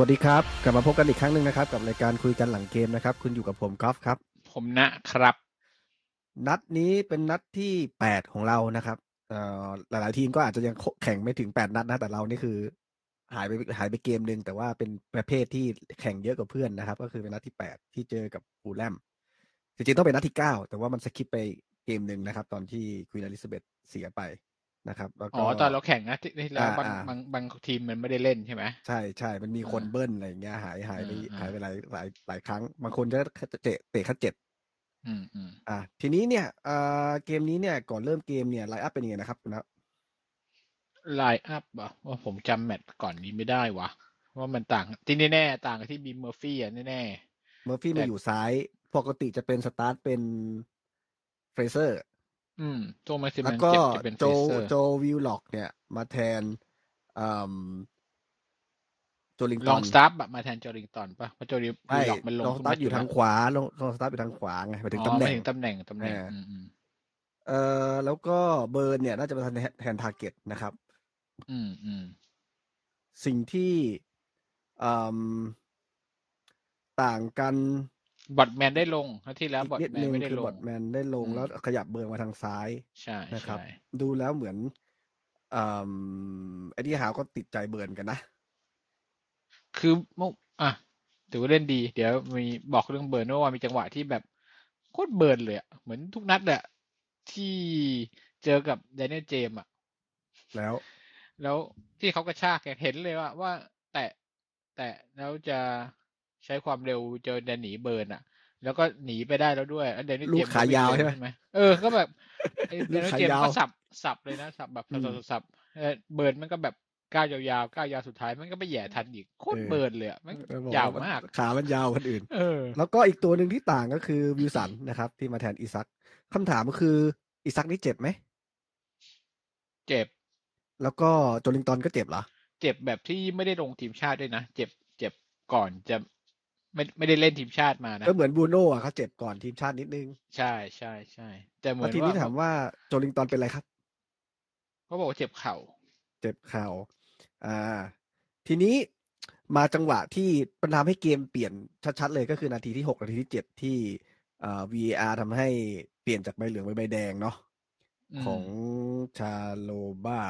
วัสดีครับ กลับมาพบกันอีกครั้งหนึ่งนะครับ กับรายการคุยกันหลังเกมนะครับ คุณอยู่กับผมกอล์ฟครับ ผมนะครับ นัดนี้เป็นนัดที่แปดของเรานะครับเอ่อหลายๆทีมก็อาจจะยังแข่งไม่ถึงแปดนัดนะแต่เรานี่คือ หายไปหายไปเกมหนึ่งแต่ว่าเป็นประเภทที่แข่งเยอะกว่าเพื่อนนะครับ ก็คือเป็นนัดที่แปดที่เจอกับฟูลแลมจริงๆต้องเป็นนัดที่เก้าแต่ว่ามันสคิปไปเกมหนึ่งนะครับ ตอนที่ควีนอลิซาเบธเสียไป นะครับแล้วอ๋ก็อตอนเราแข่งนะที่ที่แล้วบางอ่าอ่าบางบางทีมมันไม่ได้เล่นใช่ไหมใช่ใช่มันมีคนอ่าเบิ้ลอะไรอย่างเงี้ยหายหายไปอ่าอ่าหายไปหลายหลายหลายครั้ง บางคนจะเตะเตะคัดเจ็ดอืมอืมอะทีนี้เนี่ยเอ่อเกมนี้เนี่ยก่อนเริ่มเกมเนี่ย line up เป็นยังไงนะครับคุณนะ line up อะว่าผมจำแมตช์ก่อนนี้ไม่ได้วะว่ามันต่างที่แน่ๆต่างกับที่บีมเมอร์ฟี่อะแน่เมอร์ฟี่แต่มาอยู่ซ้าย ปกติจะเป็นสตาร์ทเป็นเฟรเซอร์ๆ อืมตัวมาซิแล้วมันก็เจ็บจะเป็นโจเฟเซอร์โจวิลล็อกเนี่ย มาแทนอืมโจลิงลตัองนสตาร์แบบมาแทนจอริงตันปะเพราะจอริงไม่ล็อกมันลงลองสตาร์ทอยู่ทางขวาลงลองสตาร์ทอยู่ทางขวาไงหมายถึงอ๋อตำแหไม่น่งถึงตำแหน่งตำแหน่งอ่าอืมอืมเอ่อแล้วก็เบิร์นเนี่ย น่าจะมาแทนแทนทาร์เก็ตนะครับ อืมอืมสิ่งที่อืมต่างกัน บอทแมนได้ลงครั้งที่แล้วบอทนิดแมนนึงไม่ได้คือลบองดแมนได้ลงอืมแล้วขยับเบิร์นมาทางซ้ายใช่นะครับใช่ดูแล้วเหมือนอืมไอ้ที่หาวก็ติดใจเบิร์นกันนะ คือเมื่ออะถือว่าเล่นดี เดี๋ยวมีบอกเรื่องเบิร์นเมื่อวานมีจังหวะที่แบบโคตรเบิร์นเลยอะเหมือนทุกนัดอะที่เจอกับแดเนียลเจมส์อะแล้ว แล้วที่เขากระชากแกเห็นเลยว่าว่า แตะแตะแล้วจะใช้ความเร็วเจอแดนหนีเบิร์นอะ แล้วก็หนีไปได้แล้วด้วยแล้วแดนเนียลลูเจกมส์ขายาวใช่ไหมไหมเออ ก็แบบไอ้ลูแดนกเนียลขาเจมส์ยาวก็สับสับเลยนะสับแบบอืมสับสับสับเออเบิร์นมันก็แบบก้าวยาวๆก้าวยาวสุดท้ายมันก็ไปแหย่ทันอีกโคตรเออเบิร์นเลยอะมันเออบอกยาวนมากขามันยาวคนอื่น เออ แล้วก็อีกตัวหนึ่งที่ต่างก็คือวิลสันนะครับ ที่มาแทนอีซักคำถามก็คืออีซักนี่เจ็บไหมเจ็บ แล้วก็โจลิงตันก็เจ็บเหรอเจ็บแบบที่ไม่ได้ลงทีมชาติด้วยนะเจ็บเจ็บก่อนจะ ไม่ไม่ได้เล่นทีมชาติมานะก็เหมือนบรูโน่อะเขาเจ็บก่อนทีมชาตินิดนึง ใช่ใช่ใช่แต่เหมืแล้อวนทีนี้ถามว่าโจลิงตันเป็นอะไรครับเขาบอกว่าเจ็บเข่า เจ็บเข่าอ่า ทีนี้มาจังหวะที่มันทำให้เกมเปลี่ยนชัดๆเลยก็คือนาทีที่หกนาทีที่เจ็ดที่เอ่อ VAR ทำให้เปลี่ยนจากใบเหลืองเป็นใบแดงเนาะอืมของชาโลบา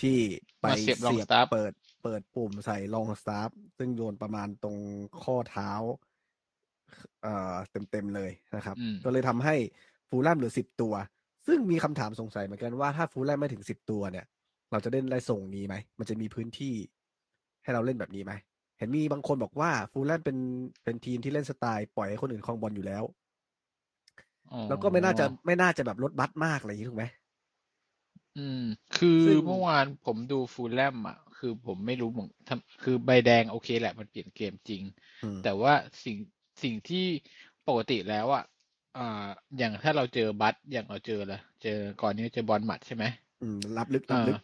ที่ไปมาเสียบ long เสียบ stop เปิด เปิดปุ่มใส่ลองสตาร์ซึ่งโยนประมาณตรงข้อเท้าเอ่อเต็มๆเลยนะครับอืมก็เลยทำให้ฟูลแลมเหลือสิบตัว ซึ่งมีคำถามสงสัยเหมือนกันว่าถ้าฟูลแลมไม่ถึงสิบตัวเนี่ย เราจะเล่นได้ส่งนี้ไหม มันจะมีพื้นที่ให้เราเล่นแบบนี้ไหม เห็นมีบางคนบอกว่าฟูลแลมเป็นเป็นทีมที่เล่นสไตล์ปล่อยให้คนอื่นครองบอลอยู่แล้วอ๋อแล้วก็ไม่น่าจะไม่น่าจะแบบลดบัตมากอะไรอย่างนี้ถูกไหมอืม คือซึ่งเมื่อวานผมดูฟูลแลมอะ คือผมไม่รู้เหมือนทำคือใบแดงโอเคแหละมันเปลี่ยนเกมจริงอืมแต่ว่าสิ่งสิ่งที่ปกติแล้วอะอ่าอย่างถ้าเราเจอบัตอย่างเราเจอละเจอก่อนนี้เจอบอลหมัดใช่ไหมอืมรับลึกรับลึกอ่า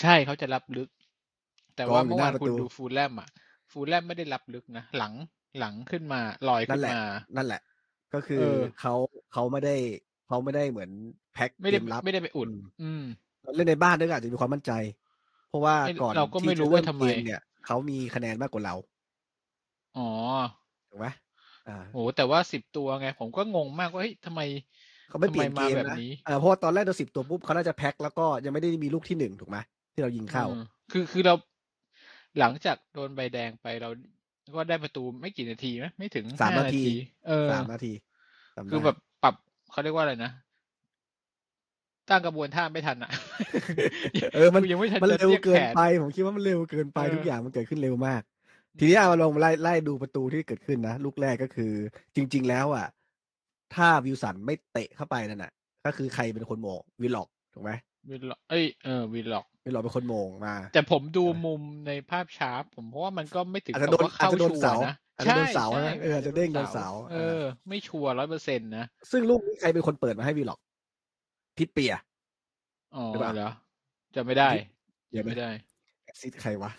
ใช่เขาจะรับลึก แต่ว่ากองอยู่เมื่อวานหน้าประคุณตูดูฟูลแลมอะ ฟูลแลมไม่ได้รับลึกนะหลังหลังขึ้นมาลอยนั่ขึ้นนแหละมา นั่นแหละ ก็คือเออเขาเขาไม่ได้เขาไม่ได้เหมือนแพ็คไม่เกได้มรับไม่ได้ไปอุดอืมอืมเล่นในบ้านด้วยก็อาจจะมีความมั่นใจ เพราะว่าไม่ก่อนเราก็ไม่ที่รู้จะว่าเริ่ทำไมเกมเนี่ยเขามีคะแนนมากกว่าเรา อ๋อถูกไหมอ่าโหแต่ว่าสิบตัวไง ผมก็งงมากว่าเฮ้ยทำไมเขาไม่เปลี่ยนทำไมเกมามแบบนะนี้เออเพราะว่าตอนแรกเราสิบตัวปุ๊บเขาน่าจะแพ็คแล้วก็ยังไม่ได้มีลูกที่หนึ่งถูกไหมที่เรายิงเข้าอืมคือคือเราหลังจากโดนใบแดงไปเราก็ได้ประตูไม่กี่นาทีไหมไม่ถึงสามห้นาที เออสามนาทีจำได้คือแบบปรับเขาเรียกว่าอะไรนะ ตั้งกระบวนท่าไม่ทันอะเออมันยังไม่ทันมันจะเร็วรียเกินแขไป ผมคิดว่ามันเร็วเกินไปเออทุกอย่างมันเกิดขึ้นเร็วมาก ทีนี้เอามาลองไล่ไล่ดูประตูที่เกิดขึ้นนะลูกแรกก็คือ จริง ๆ แล้วอะ ถ้าวิลสันไม่เตะเข้าไปนั่นน่ะ ก็คือใครเป็นคนโมงวิลล็อกถูกไหมวิลล็อกเอ้ยเออวิลล็อกวิลล็อกเป็นคนโมงมา แต่ผมดูเออมุมในภาพชาร์ปผมเพราะว่ามันก็ไม่ถึงอาจจะกับโดนว่าเข้าอาจจะโดนชัวเสาร์นะอาจจะโดนเสาใช่นะเอออาจจะเด้งโดนเสาเออ ไม่ชัวร์ร้อยเปอร์เซ็นต์นะ ซึ่งลูกนี้ใครเป็นคนเปิดมาให้วิลล็อก ทิดเปียอ๋อหรือเปล่าเหรอจะไม่ได้เดี๋ยวไม่ได้แอซิดใครวะ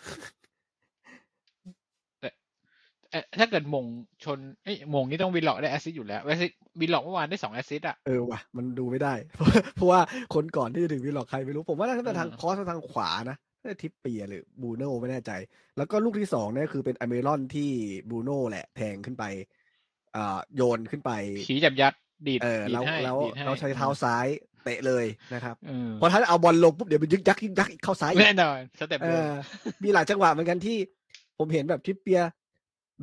เอ๊ะถ้าเกิดมงชนเอ้ยโหม่งนี่ต้องวิลล็อกได้ assist อยู่แล้ว assist วิลล็อกเมื่อวานได้สอง assist อะเออว่ะมันดูไม่ได้ เพราะเพราะว่าคนก่อนที่จะถึงวิลล็อกใครไม่รู้ ผมว่าน่าจะทางเออ cross ทางขวานะเอ้ยทริปเปียร์หรือบูโน่ไม่แน่ใจ แล้วก็ลูกที่สองเนี่ยคือเป็นอเมรอนที่บูโน่แหละแทงขึ้นไปอ่าโยนขึ้นไปผีจับยัดดีดเออดีดแล้วให้แล้วดีดให้เราใช้เท้าซ้าย เตะเลยนะครับเออเพราะถ้าเอาบอลลงปุ๊บเดี๋ยวมันยึกยักยึกยักเข้าซ้ายอีกแน่นอนสเต็ปเอเดิมอมีหลายจังหวะเหมือนกันที่ผมเห็นแบบทริปเปียร์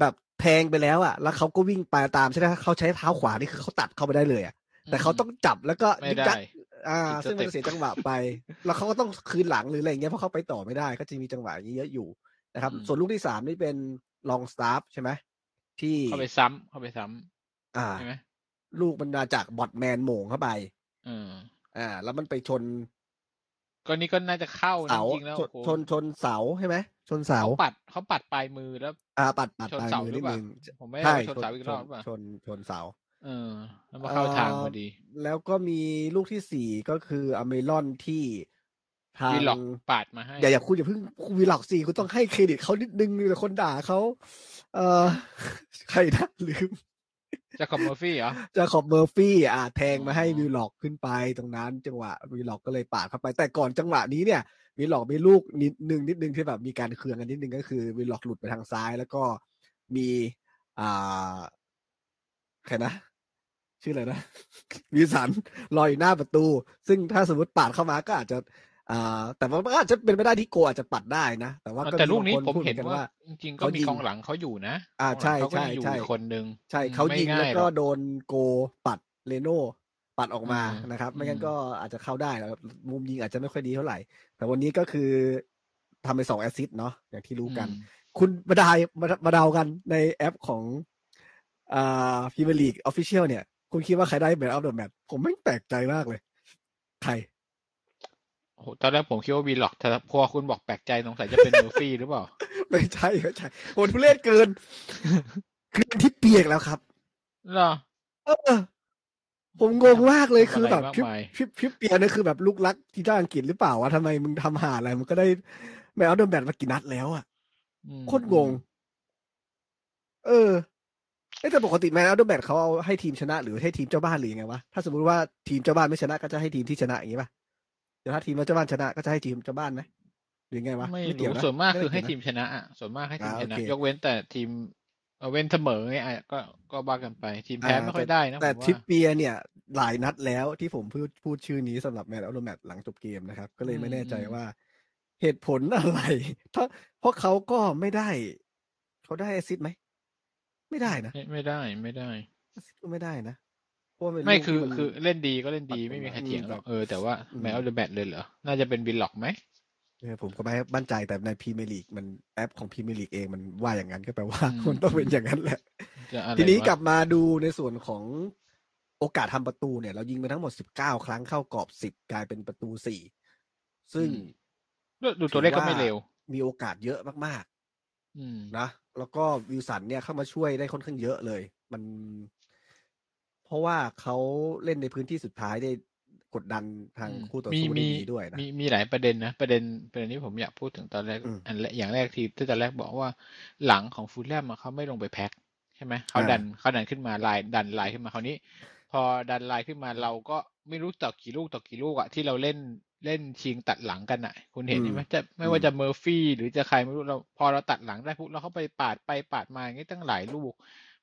แบบแทงไปแล้วอะ แล้วเขาก็วิ่งไปตามใช่ไหมเขาใช้เท้าขวานี่คือเขาตัดเข้าไปได้เลยอะแต่เขาต้องจับแล้วก็ไม่ยึกได้ยักอ่าอีกสซึ่งเต็มันปเสียจังหวะไป แล้วเขาก็ต้องคืนหลังหรืออะไรอย่างเงี้ยเพราะเขาไปต่อไม่ได้ก็จะมีจังหวะอย่างนี้เยอะอยู่นะครับ ส่วนลูกที่สามนี่เป็นลองสตาฟฟ์ใช่ไหมที่เข้าไปซ้ำเข้าไปซ้ำอ่าใช่ไหมลูกมันมาจากบอทแมนโหม่งเข้าไปเอออ่า แล้วมันไปชน ก็นี่ก็น่าจะเข้านะเสาจริงๆแล้วชนโอ้โหชนชนเสาใช่ไหมชนเสาเขาปัดเขาปัดปลายมือแล้ว อ่า ปัดปัดชนปลายเสามือหรืนิอดเปล่านึงผมไม่ได้ใช่ว่าชนเสาอีกรอบหรือเปล่าชนชนเสาเออแล้วมาเข้าทางพอดี แล้วก็มีลูกที่สี่ก็คืออเมรอนที่ทางวีล็อกปาดมาให้ อย่าอย่าคุณอย่าเพิ่งคุณวีล็อกสี่คุณต้องให้เครดิตเขานิดนึงแต่คนด่าเขาเออใครนะลืม จะคอมเมอร์ฟี่เหรอจาขอบเมอร์ฟี่อ่าแทงมาให้อ๋อวีล็อกขึ้นไปตรงนั้น จังหวะวีล็อกก็เลยปาดเข้าไป แต่ก่อนจังหวะนี้เนี่ยวีล็อกมีลูกนิดนึงนิดนึงที่แบบมีการเคืองกันนิดนึงก็คือวีล็อกหลุดไปทางซ้ายแล้วก็มีอ่าใครนะชื่ออะไรนะวิสันลอยอยู่หน้าประตู ซึ่งถ้าสมมติปาดเข้ามาก็อาจจะ อ่าแต่ว่ามันก็อาจจะเป็นไปได้ที่โกอาจจะปัดได้นะ แต่ว่าก็แต่ลูกนี้บางคผมพูดเห็นมือว่า จริงๆก็เขามียิงกองหลังเขาอยู่นะ อ่ากงหลังใช่เขาก็ใช่ยังอยู่ใช่อีกคนนึงใช่อืมเขายิงไม่แล้วง่ายก็หรอโดนโกปัดเลโน่ปัดออกมาอืมนะครับ ไม่งั้นอืมก็อาจจะเข้าได้แล้วมุมยิงอาจจะไม่ค่อยดีเท่าไหร่ แต่วันนี้ก็คือทำไปสอง assist เนาะอย่างที่รู้กันอืมคุณมาทายมามาเดากันในแอปของอ่าพรีเมียร์ลีก official เนี่ย คุณคิดว่าใครได้ man of the match ผมไม่งแปลกใจมากเลย ใคร โอ้โหตอนแรกผมคิดว่าวีล็อกแต่พอคุณบอกแปลกใจสงสัยจะเป็นเมอร์ฟี่หรือเปล่า ไม่ใช่ไม่ใช่โหทุเรศเกินคือเป็นที่เปียกแล้วครับเหรอเออผมงงมากเลยทำอะไรคือแบบมากพิปมายพิปพิปเปียเนี่ยคือแบบลูกรักทีมชาติอังกฤษหรือเปล่าวะทำไมมึงทำหาอะไรมันก็ได้แมวเดิมแบตมากี่นัดแล้วอะอืมโคตรงง เออเอ๊ะแต่ปกติแมนอัลเดอร์แบทเขาเอาให้ทีมชนะ หรือให้ทีมเจ้าบ้านหรือยังไงวะ ถ้าสมมติว่าทีมเจ้าบ้านไม่ชนะก็จะให้ทีมที่ชนะอย่างนี้ป่ะ แต่ถ้าทีมเจ้าบ้านชนะ ก็จะให้ทีมเจ้าบ้านไหมหรือยังไงวะไม่เกี่ยวรู้นะส่วนมากไได้คือให้เยวนะทีมชนะอะส่วนมากให้ทีมอ่าชนะโอเคยกเว้นแต่ทีมเอ่อเว้นเสมอไงอะก็ก็บ้ากันไป ทีมแพ้ไม่ค่อยได้นะแต่ผมทิปว่าเปียเนี่ย หลายนัดแล้วที่ผมพูดพูดชื่อนี้สำหรับแมตช์อัลเดอร์แมตช์หลังจบเกมนะครับ ก็เลยไม่แน่ใจว่าเหตุผลอะไรถ้าเพราะเขาก็ไม่ได้ เขาได้แอสซิสต์ไหม ไม่ได้นะ ไม่ไม่ได้ไม่ได้แอสซิสต์ก็ไม่ได้นะ ไม่ลูกคือที่นคือเล่นดีก็เล่นดีปัดไม่มีใครอืมเถียงหรอกแบบเออแต่ว่าอืมแมวเดอะแบทเลยเหรอ น่าจะเป็นวิลล็อกไหมเออผมก็ไม่มั่นใจแต่ในพรีเมียร์ลีกมันแอปของพรีเมียร์ลีกเองมันว่าอย่างนั้นก็แปลว่าอืมมันต้องเป็นอย่างนั้นแหละจะอะไรทีนี้วะกลับมาดูในส่วนของโอกาสทำประตูเนี่ย เรายิงไปทั้งหมด19ครั้งเข้ากรอบ10กลายเป็นประตู4ซึ่งดูดูตัวเลขก็ไม่เลว มีโอกาสเยอะมากอืมๆนะแล้วก็วิลสันเนี่ยเข้ามาช่วยได้ค่อนข้างเยอะเลย มัน เพราะว่าเขาเล่นในพื้นที่สุดท้ายได้กดดันทางอืมคู่ต่อมีสู้ได้มีดีด้วยนะมีมีหลายประเด็นนะ ประเด็นประเด็นที่ผมอยากพูดถึงตอนแรกอืมอันแรกอย่างแรกที่ที่ตอนแรกบอกว่าหลังของฟูลแลมอะเขาไม่ลงไปแพ็คใช่ไหมเขาอ่าดันเขาดันขึ้นมาลายดันลายขึ้นมาคราวนี้ พอดันลายขึ้นมาเราก็ไม่รู้ต่อกี่ลูกต่อกี่ลูกอะที่เราเล่นเล่นชิงตัดหลังกันอะคุณเห็นอืมใช่ไหมจะไม่ว่าจะเมอร์ฟี่หรือจะใครไม่รู้เราพอเราตัดหลังได้ปุ๊บเราเข้าไปปาดไปปาดมาอย่างนี้ตั้งหลายลูก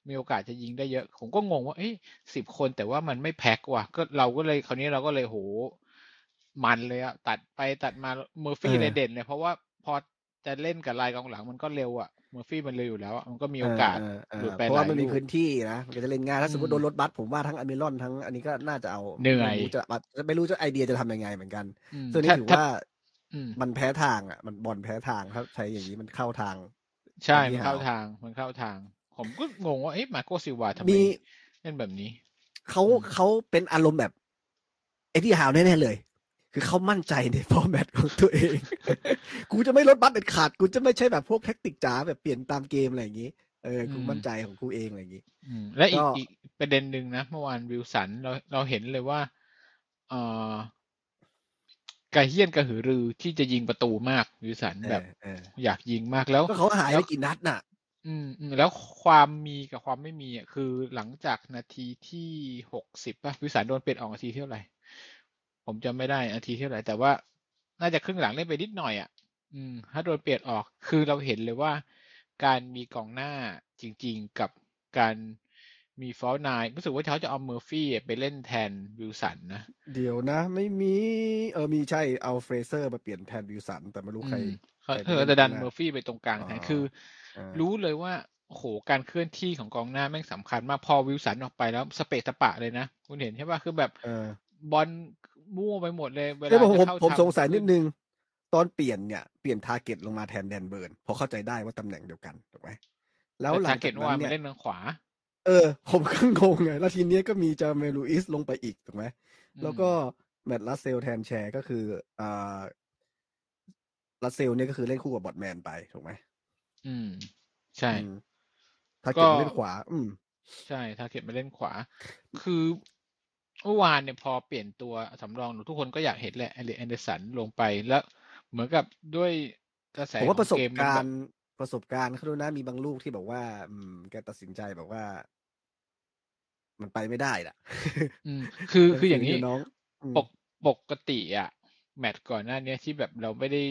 มีโอกาสจะยิงได้เยอะ ผมก็งงว่าเอ้สิบคนแต่ว่ามันไม่แพ็คว่ะ ก็เราก็เลยคราวนี้เราก็เลยโห มันเลยอะตัดไปตัดมาเมอร์ฟี่เออเลยเด่นเลยเพราะว่าพอจะเล่นกับลายกองหลังมันก็เร็วอะเมอร์ฟี่มันเร็วอยู่แล้วอะมันก็มีโอกาสเออเออหลุดไปเพราะว่าหลายมันมีลูกพื้นที่นะมันก็จะเล่นง่ายถ้าสมมติอืมโดนรถบัสผมว่าทั้งอัลมิรอนทั้งอันนี้ก็น่าจะเอาเหนื่อยไม่รู้จะไม่รู้จะไอเดียจะทำยังไงเหมือนกันอืมซึ่งนี่ถ้าถือถ้าว่าอืมมันแพ้ทางอะ มันบอลแพ้ทางถ้าใช้อย่างนี้มันเข้าทาง ใช่ที่มันเข้าหาวทางมันเข้าทาง ผมก็งงว่าเอ๊ะมาโกซิลวาทำไมมีเล่นแบบนี้ เขาอืมเขาเป็นอารมณ์แบบเอ็ดดี้ฮาวแน่ๆเลย คือเขามั่นใจใน format ของตัวเอง กูจะไม่รถบัสเด็ดขาด กูจะไม่ใช่แบบพวก tactic จ๋าแบบเปลี่ยนตามเกมอะไรอย่างนี้ เออ กูอืมมั่นใจของกูเองอะไรอย่างนี้อืมและอีกก็อีกประเด็นหนึ่งนะ เมื่อวานวิลสันเราเราเห็นเลยว่า เอ่อกระเหี้ยนกระหือรือที่จะยิงประตูมากวิลสันเอแบบอเอออยากยิงมากแล้วก็เขาหายแล้ไปวกี่นัดน่ะ อืม อืม แล้วความมีกับความไม่มีอะคือหลังจากนาทีที่หกสิบป่ะวิลสันโดนเปลี่ยนออกนาทีเท่าไหร่ ผมจำไม่ได้นาทีเท่าไหร่ แต่ว่าน่าจะครึ่งหลังเล่นไปนิดหน่อยอะออืม ถ้าโดนเปลี่ยนออกคือเราเห็นเลยว่า การมีกองหน้าจริง ๆ กับการมี false nine รู้สึกว่าเขาจะเอาเมอร์ฟี่ไปเล่นแทนวิลสันนะ เดี๋ยวนะ ไม่มี เออมีใช่เอาเฟรเซอร์มาเปลี่ยนแทนวิลสัน แต่ไม่รู้ใครอืมเขาใครไป เขาเล่นจะดันข้างหน้าเมอร์ฟี่ไปตรงกลางแทนอ๋อคืออ่ารู้เลยว่าโอ้โหการเคลื่อนที่ของกองหน้าแม่งสำคัญมากพอวิลสันออกไปแล้วสเปซสปะเลยนะ คุณเห็นใช่ป่ะคือแบบเออบอลมั่วไปหมดเลยเวเอ้ยลาผมจะผมเข้าผมทำสงสัยนิดขึ้นึง ตอนเปลี่ยนเนี่ยเปลี่ยนทาร์เก็ตลงมาแทนแดนเบิร์นเพราะเข้าใจได้ว่าตำแหน่งเดียวกันถูกไหมแล้วแต่หลัทางเกจาตกเมื่อนั้วานนมาเนี่ยเล่นทางขวา เออ ผมก็งงไงแล้วทีเนี้ยก็มีจาเมลูอิสลงไปอีกถูกไหมอืแล้วมก็แมตต์ลัสเซลแทนแชร์ก็คืออ่า ลัสเซลเนี่ยก็คือเล่นคู่กับบอทแมนไปถูกไหมอืม ใช่อืมทาร์ก็เก็ตเล่นขวา อืม ใช่ทาเกตมาเล่นขวา คือเมื่อวานเนี่ยพอเปลี่ยนตัวสำรองทุกคนก็อยากเห็นแหละแอนเดอร์สันลงไปแล้วเหมือนกับด้วยกระแสผมขว่าอประงสบเกมมันกาแบรบณ์ประสบการณ์เขาดูนะมีบางลูกที่บอกว่า อืม แกตัดสินใจแบบว่า มันไปไม่ได้ล่ะ อืม คือหนัคือสือย่างนี้นี้น้องอืมปกปกติอะแมตช์ก่อนหน้าเนี้ยที่แบบเราไม่ได้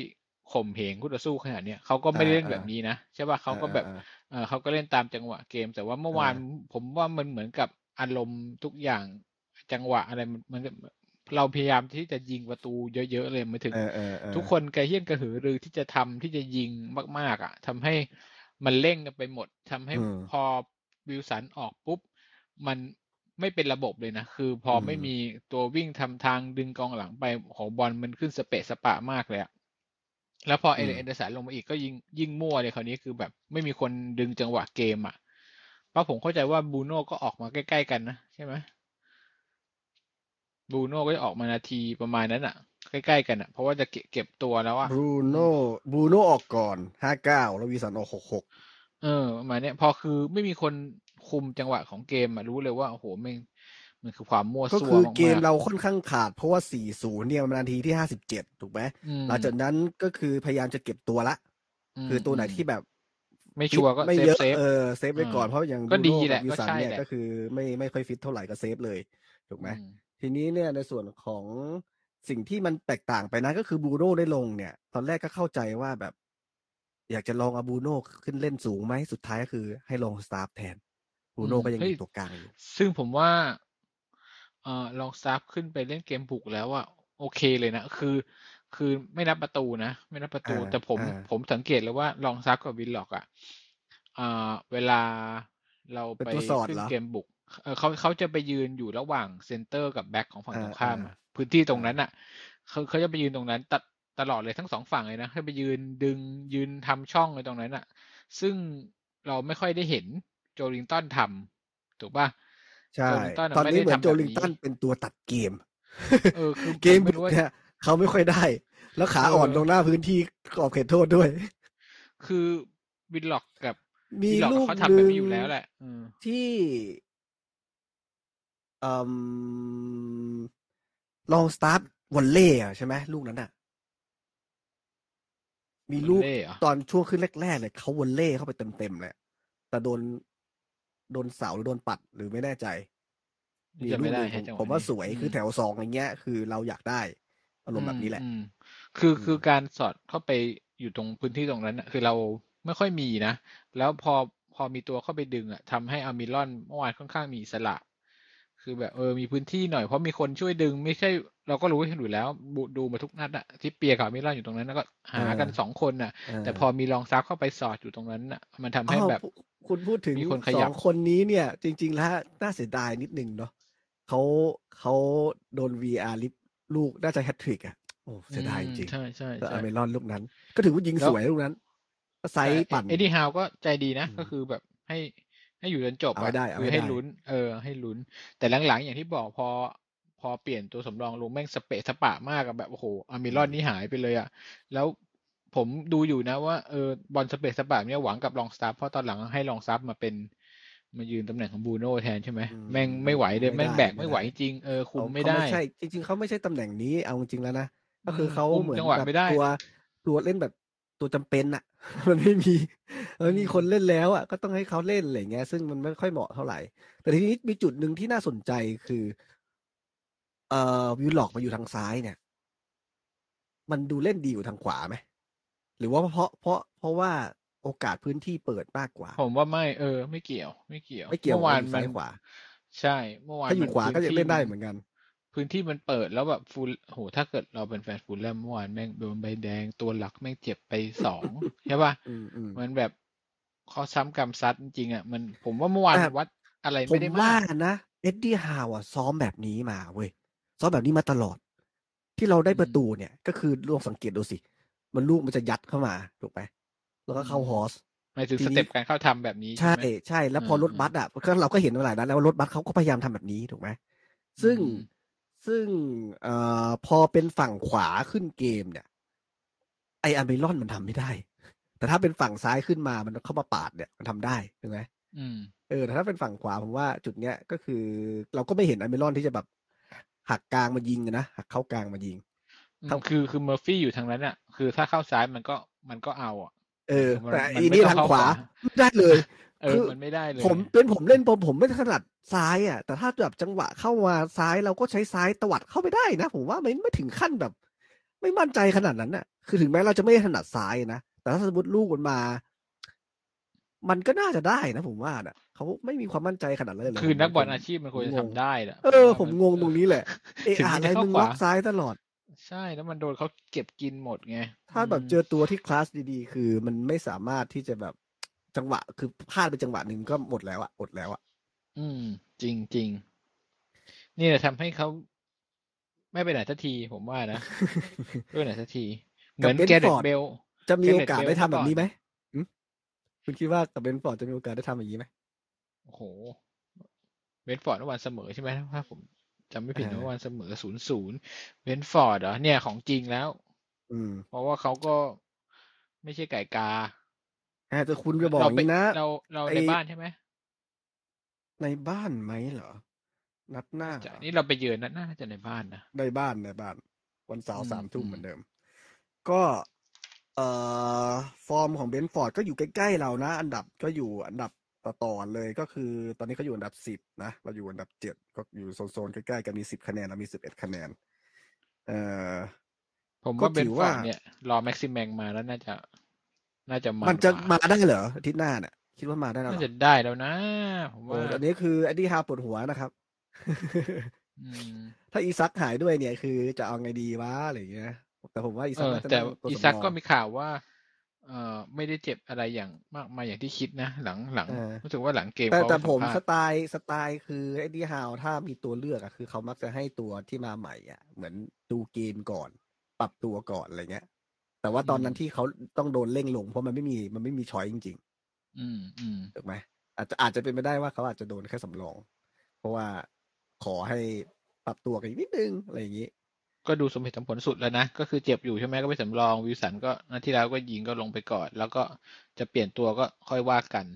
ข่มเหงคู่ต่อสู้ขนาดเนี้ยเขาก็ไม่ได้เล่นแบบนี้นะใช่ป่ะเขาก็แบบอ่าเออเขาก็เล่นตามจังหวะเกม แต่ว่าเมื่อวานอ่าผมว่ามันเหมือนกับอารมณ์ทุกอย่างจังหวะอะไรมันมันเราพยายามที่จะยิงประตูเยอะๆเลยมาถึงเออเออเออทุกคนกระเฮี้ยนกระหือรือที่จะทำที่จะยิงมาก ๆ อะทำให้มันเร่งกันไปหมดทำให้อืมพอวิลสันออกปุ๊บ มันไม่เป็นระบบเลยนะ คือพออมไม่มีตัววิ่งทำทางดึงกองหลังไปของบอลมันขึ้นสะเปะสะปะมากเลยอะ แล้วพอเออืเลมนเอเดอร์สันลงมาอีกก็ยิงยิ่งมั่วเลยคราวนี้คือแบบไม่มีคนดึงจังหวะเกมอะเพราะผมเข้าใจว่าบรูโน่ก็ออกมาใกล้ๆกันนะใช่ไหมบรูโน่ก็จะออกมานาทีประมาณนั้นอะ ใกล้ๆกันอะ เพราะว่าจะเก็บเก็บตัวแล้วอะบรูอืโน่มบรูโน่ออกก่อนห้าเก้าแล้ววิลสันออกหกหกเออประมาณเนี้ยพอคือไม่มีคนคุมจังหวะของเกมอะรู้เลยว่าโอ้โหแม่ง มันคือความมั่วก็ซั่วคือเกมมากเราค่อนข้างขาด เพราะว่าสี่ศูนย์เนี่ยมันนาทีที่ห้าสิบเจ็ดถูกไหมๆอืมหลังจากนั้นก็คือพยายามจะเก็บตัวละมคือตัวไหนมที่แบบ ไม่ชัวร์ก็ไม่เซฟเยอะเซฟเออเซฟไว้ก่อนอ่าเพราะอย่างก็บรูดีโน่แหกับละวิก็สันใช่เนี่ยแหละก็คือไม่ไม่ค่อยฟิตเท่าไหร่ก็เซฟเลยถูกไหมอืมทีนี้เนี่ยในส่วนของสิ่งที่มันแตกต่างไปนะก็คือบูโน่ได้ลงเนี่ย ตอนแรกก็เข้าใจว่าแบบ อยากจะลองเอาบูโน่ขึ้นเล่นสูงไหมสุดท้ายก็คือให้ลองสตาฟแทนบูอืโน่มก็ยังอเฮ้ยยู่ตัวกลางอยู่ซึ่งผมว่า เอ่อลองซับขึ้นไปเล่นเกมบุกแล้วอะโอเคเลยนะ คือ คือไม่นับประตูนะ ไม่นับประตูอ่าแต่ผมอ่าผมสังเกตเลยว่าลองซับกับวินล็อกอะอ่าเวลาเราเป็นไปตัวสอดขึ้เหนรอเกมบุกเออเขาเขาจะไปยืนอยู่ระหว่างเซนเตอร์กับแบ็คของฝั่งอ่าตรงข้ามอ่าอะพื้นที่ตรงอ่านั้นอะเขาเขาจะไปยืนตรงนั้นตตลอดเลยทั้งสองฝั่งเลยนะให้ไปยืนดึงยืนทำช่องเลยตรงนั้นอะซึ่งเราไม่ค่อยได้เห็นโจลิงตันทำถูกป่ะ ใช่โจลิงตันตอนไม่นี้ได้เหมือนทำโจแบบลิงนี้ตันเป็นตัวตัดเกมเออคือเกผมมไม่บุรู้กว่าเนี่ยเขาไม่ค่อยได้ แล้วขาเออ่อนอตรงหน้าพื้นที่ขอบเขตโทษด้วย คือวินล็อกกับมีวินล็อกลูกเขาหทำแบบนึ่งนี้อยู่แล้วแหละอืมที่เอ่มลองสตาร์ทวอลเล่อะใช่ไหมลูกนั้นอะมีวอลลูกเล่เหรอตอนช่วงขึ้นแรกๆเลยเขาวอลเล่เข้าไปเต็มๆเลยแต่โดน โดนเสาหรือโดนปัดหรือไม่แน่ใจมีจะลูไม่กหได้นึ่งผให้มจังหผวะมว่านี้สวยอืคือมแถวสองอย่างเงี้ย คือเราอยากได้อารมณ์แบบนี้แหละอืมคืออืคือมการสอดเข้าไปอยู่ตรงพื้นที่ตรงนั้นน่ะคือเราไม่ค่อยมีนะ แล้วพอพอมีตัวเข้าไปดึงอะทำให้อามิลอนเมื่อวานค่อนข้างมีอิสระ คือแบบเออมีพื้นที่หน่อยเพราะมีคนช่วยดึง ไม่ใช่ เราก็รู้กันอยู่แล้วบูดูมาทุกนัดอะที่เปียกับอามิลอนอยู่ตรงนั้นแล้วก็หากันเออสองคนน่ะเออแต่พอมีรองซับเข้าไปสอดอยู่ตรงนั้นน่ะ มันทำอ๋ให้อแบบพู คุณพูดถึงมีคนขสยัอบงคนนี้เนี่ย จริง ๆ แล้วน่าเสียดายนิดนึงเนาะเขาเขาโดน VR ลิฟลูกน่าจะแฮตทริกอะโอ้อืเสียดายจมริงใช่ใช่ๆแต่ใช่อเมรอนลูกนั้น ก็ถือว่ายิงแล้วสวยลูกนั้นก็ไซแต่ส์ปั่นเอ็ดดี้ฮาวก็ใจดีนะอืมก็คือแบบให้ให้อยู่จนจบเอาให้อะได้เอาคือให้ให้ได้ลุ้น เออ ให้ลุ้น แต่หลังๆ อย่างที่บอกพอ พอเปลี่ยนตัวสำรองลงแม่งสเปะสปะมากอะแบบโอ้โหอามิรอนนี่หายไปเลยอะแล้ว ผมดูอยู่นะว่าเออบอลสเปะสปะเนี่ยหวังกับลองสตาร์เพราะตอนหลังให้ลองซับมาเป็นมายืนตำแหน่งของบูโน่แทนใช่ไหมอืมแม่งไม่ไหวเลยไม่แม่งได้แบกไม่ไม่ไหวได้จริงเออคุเขามไม่เขาได้ไม่ใช่จริง ๆเขาไม่ใช่ตำแหน่งนี้เอาจริงๆแล้วนะก็คือมเขาคุมเหมือนจังหวะแบบไม่ได้ตัวตัวเล่นแบบตัวจำเป็นอะมันไม่มีมันมีคนเล่นแล้วอะก็ต้องให้เขาเล่นอะไรเงี้ย ซึ่งมันไม่ค่อยเหมาะเท่าไหร่ แต่ทีนี้มีจุดหนึ่งที่น่าสนใจคือ เอ่อวิวล็อกมาอยู่ทางซ้ายเนี่ย มันดูเล่นดีกว่าทางขวาไหม หรือว่าเพราะเพราะเพราะว่าโอกาสพื้นที่เปิดมากกว่า ผมว่าไม่เออ ไม่เกี่ยว ไม่เกี่ยวไม่เกี่ยวเมื่อวานอยู่มัซ้านยขวา ใช่ เมื่อวานถ้าอยู่มันขวาก็พื้นที่ยังเล่นได้เหมือนกัน พื้นที่มันเปิดแล้วแบบฟูลแฮมโหถ้าเกิดเราเป็นแฟนฟูลแฮมเมื่อวานแม่งโดนใบแดงตัวหลักแม่งเจ็บไปสองใช่ป่ะอืมอืมมันแบบเคราะห์ซ้ำกรรมซัดจริงๆอะมันผมว่าเมื่อวานแต่มันวัดอะไรไม่ได้มากนะผมว่าเอ็ดดี้ฮาวอะซ้อมแบบนี้มาเว้ยซ้อมแบบนี้มาตลอด ที่เราได้อืมประตูเนี่ย ก็คือลองสังเกตดูสิ มันลูกมันจะยัดเข้ามาถูกไหมแล้วก็เข้าอืมฮอสหมายถึงทีสนี้เต็ปการเข้าทำแบบนี้ ใช่ใช่ไหมใช่แล้วพอือมรถอืบัมสอะก็เราก็เห็นมาหลายนัดแล้วว่ารถบัสเขาก็พยายามทำแบบนี้ถูกไหมซึ่งอืมซึ่งเอ่อพอเป็นฝั่งขวาขึ้นเกมเนี่ย ไออาร์เมลอนมันทำไม่ได้ แต่ถ้าเป็นฝั่งซ้ายขึ้นมามันเข้ามาปาดเนี่ยมันทำได้ถูกไหมอืมเออแต่ถ้าเป็นฝั่งขวาผมว่าจุดเนี้ยก็คือ เราก็ไม่เห็นอาร์เมลอนที่จะแบบหักกลางมายิงอะนะหักเข้ากลางมายิง อืมครับคือคือเมอร์ฟี่อยู่ทางนั้นอะ คือถ้าเข้าซ้ายมันก็มันก็เอาอะเออมันแต่มันอีไม่นี่ต้องทางเข้าขวาขวาไม่ได้เลยเอคืออมันไม่ได้เลย ผมเป็นผมเล่นผมผมไม่ถนัดซ้ายอะ แต่ถ้าแบบจังหวะเข้ามาซ้ายเราก็ใช้ซ้ายตวัดเข้าไปได้นะ ผมว่าไม่ไม่ถึงขั้นแบบ ไม่มั่นใจขนาดนั้นน่ะ คือถึงแม้เราจะไม่ถนัดซ้ายนะแต่ถ้าสมมติลูกมันมา มันก็น่าจะได้นะผมว่าน่ะเขาไม่มีความมั่นใจขนาดนั้นเลยเหรคือนักบอลผมอาชีพมันควรจะผมงทำงได้แหละเออว่าผมนงงตรงนี้แหละเอะถึงอะมันไรจะเข้ามึงขล็วาอกซ้ายตลอด ใช่แล้วมันโดนเขาเก็บกินหมดไง ถ้าแบบมเจอตัวที่คลาสดีๆ คือมันไม่สามารถที่จะแบบจังหวะ คือพลาดไปจังหวะหนึ่งก็หมดแล้วอะอดแล้วอะอืม จริงจริงนี่แหละทำให้เขาไม่ไปไหนสักทีผมว่านะไม่ไปไหนสักที เหมือนกับแกเรต Brentford เบล จะมีเกโอเรตกาสเบลได้ทำเมื่อแบก่อบนนี้ไหมหึคุณคิดว่ากับเบนฟอร์ดจะมีโอกาสได้ทำอย่างนี้ไหมโอ้โห เบนฟอร์ดเมื่อวานเสมอใช่ไหมถ้าผม จำไม่ผิดนะอ่าเมื่อวานเสมอศูนย์ศูนย์เบรนท์ฟอร์ดเหรอเนี่ยของจริงแล้ว อืม เพราะว่าเขาก็ไม่ใช่ไก่กาอ่าแต่คุณจะบอกเราอย่างไปนี้นะเราเราไอ้ในบ้านใช่ไหมในบ้านไหมเหรอ นัดหน้าจะนี่เราไปเยือนนะน่าจะในบ้านนะในบ้านในบ้าน วันเสาร์อืมสามทุ่มอืมเหมือนเดิม ก็เอ่อฟอร์มของเบรนท์ฟอร์ดก็อยู่ใกล้ๆเรานะ อันดับก็อยู่อันดับ ต่อๆเลยก็คือ ตอนนี้เขาอยู่อันดับสิบนะ เราอยู่อันดับเจ็ดก็อยู่โซนๆใกล้ๆกันมีสิบคะแนนเรามีสิบเอ็ดคะแนน เอ่อผมก็ว่าเบถืนอฟอว่าร์ดเนี่ย รอแม็กซิมแมงมาแล้วน่าจะ น่าจะมันมันจะกว่ามาได้เหรออาทิตย์หน้าเนี่ยคิดว่ามาได้แล้วเหน่ารอจะได้แล้วนะผมโอ้ว่าอันนี้คือแอดดี้ฮาวปวดหัวนะครับอืมถ้าอีซักหายด้วยเนี่ยคือจะเอาไงดีวะอะไรอย่างเงี้ยแต่ผมว่าอีเอซักอน่าจะแต่นั่งตัวอีสำซักรองก็มีข่าวว่า เออไม่ได้เจ็บอะไรอย่างมากมายอย่างที่คิดนะ หลังหลังเออรู้สึกว่าหลังเกมแต่เขาแต่สัผมภาสษณ์ไตล์สไตล์คือไอ้ดีฮาวถ้ามีตัวเลือกอะคือเขามักจะให้ตัวที่มาใหม่อะ เหมือนดูเกมก่อน ปรับตัวก่อนอะไรเงี้ย แต่ว่าตอนนั้นที่เขาต้องโดนเร่งลง เพราะมันไม่มีมันไม่มีช้อยจริงอืมอืมๆถูกไหมอาจจะอาจจะเป็นไปได้ว่าเขาอาจจะโดนแค่สำรอง เพราะว่าขอให้ปรับตัวกันอีกนิดนึงอะไรอย่างงี้ ก็ดูสมเหตุสมผลสุดแล้วนะ ก็คือเจ็บอยู่ใช่ไหมก็ไปสำรองวิลสันก็นัดที่แล้วก็ยิงก็ลงไปก่อน แล้วก็จะเปลี่ยนตัวก็ค่อยว่ากัน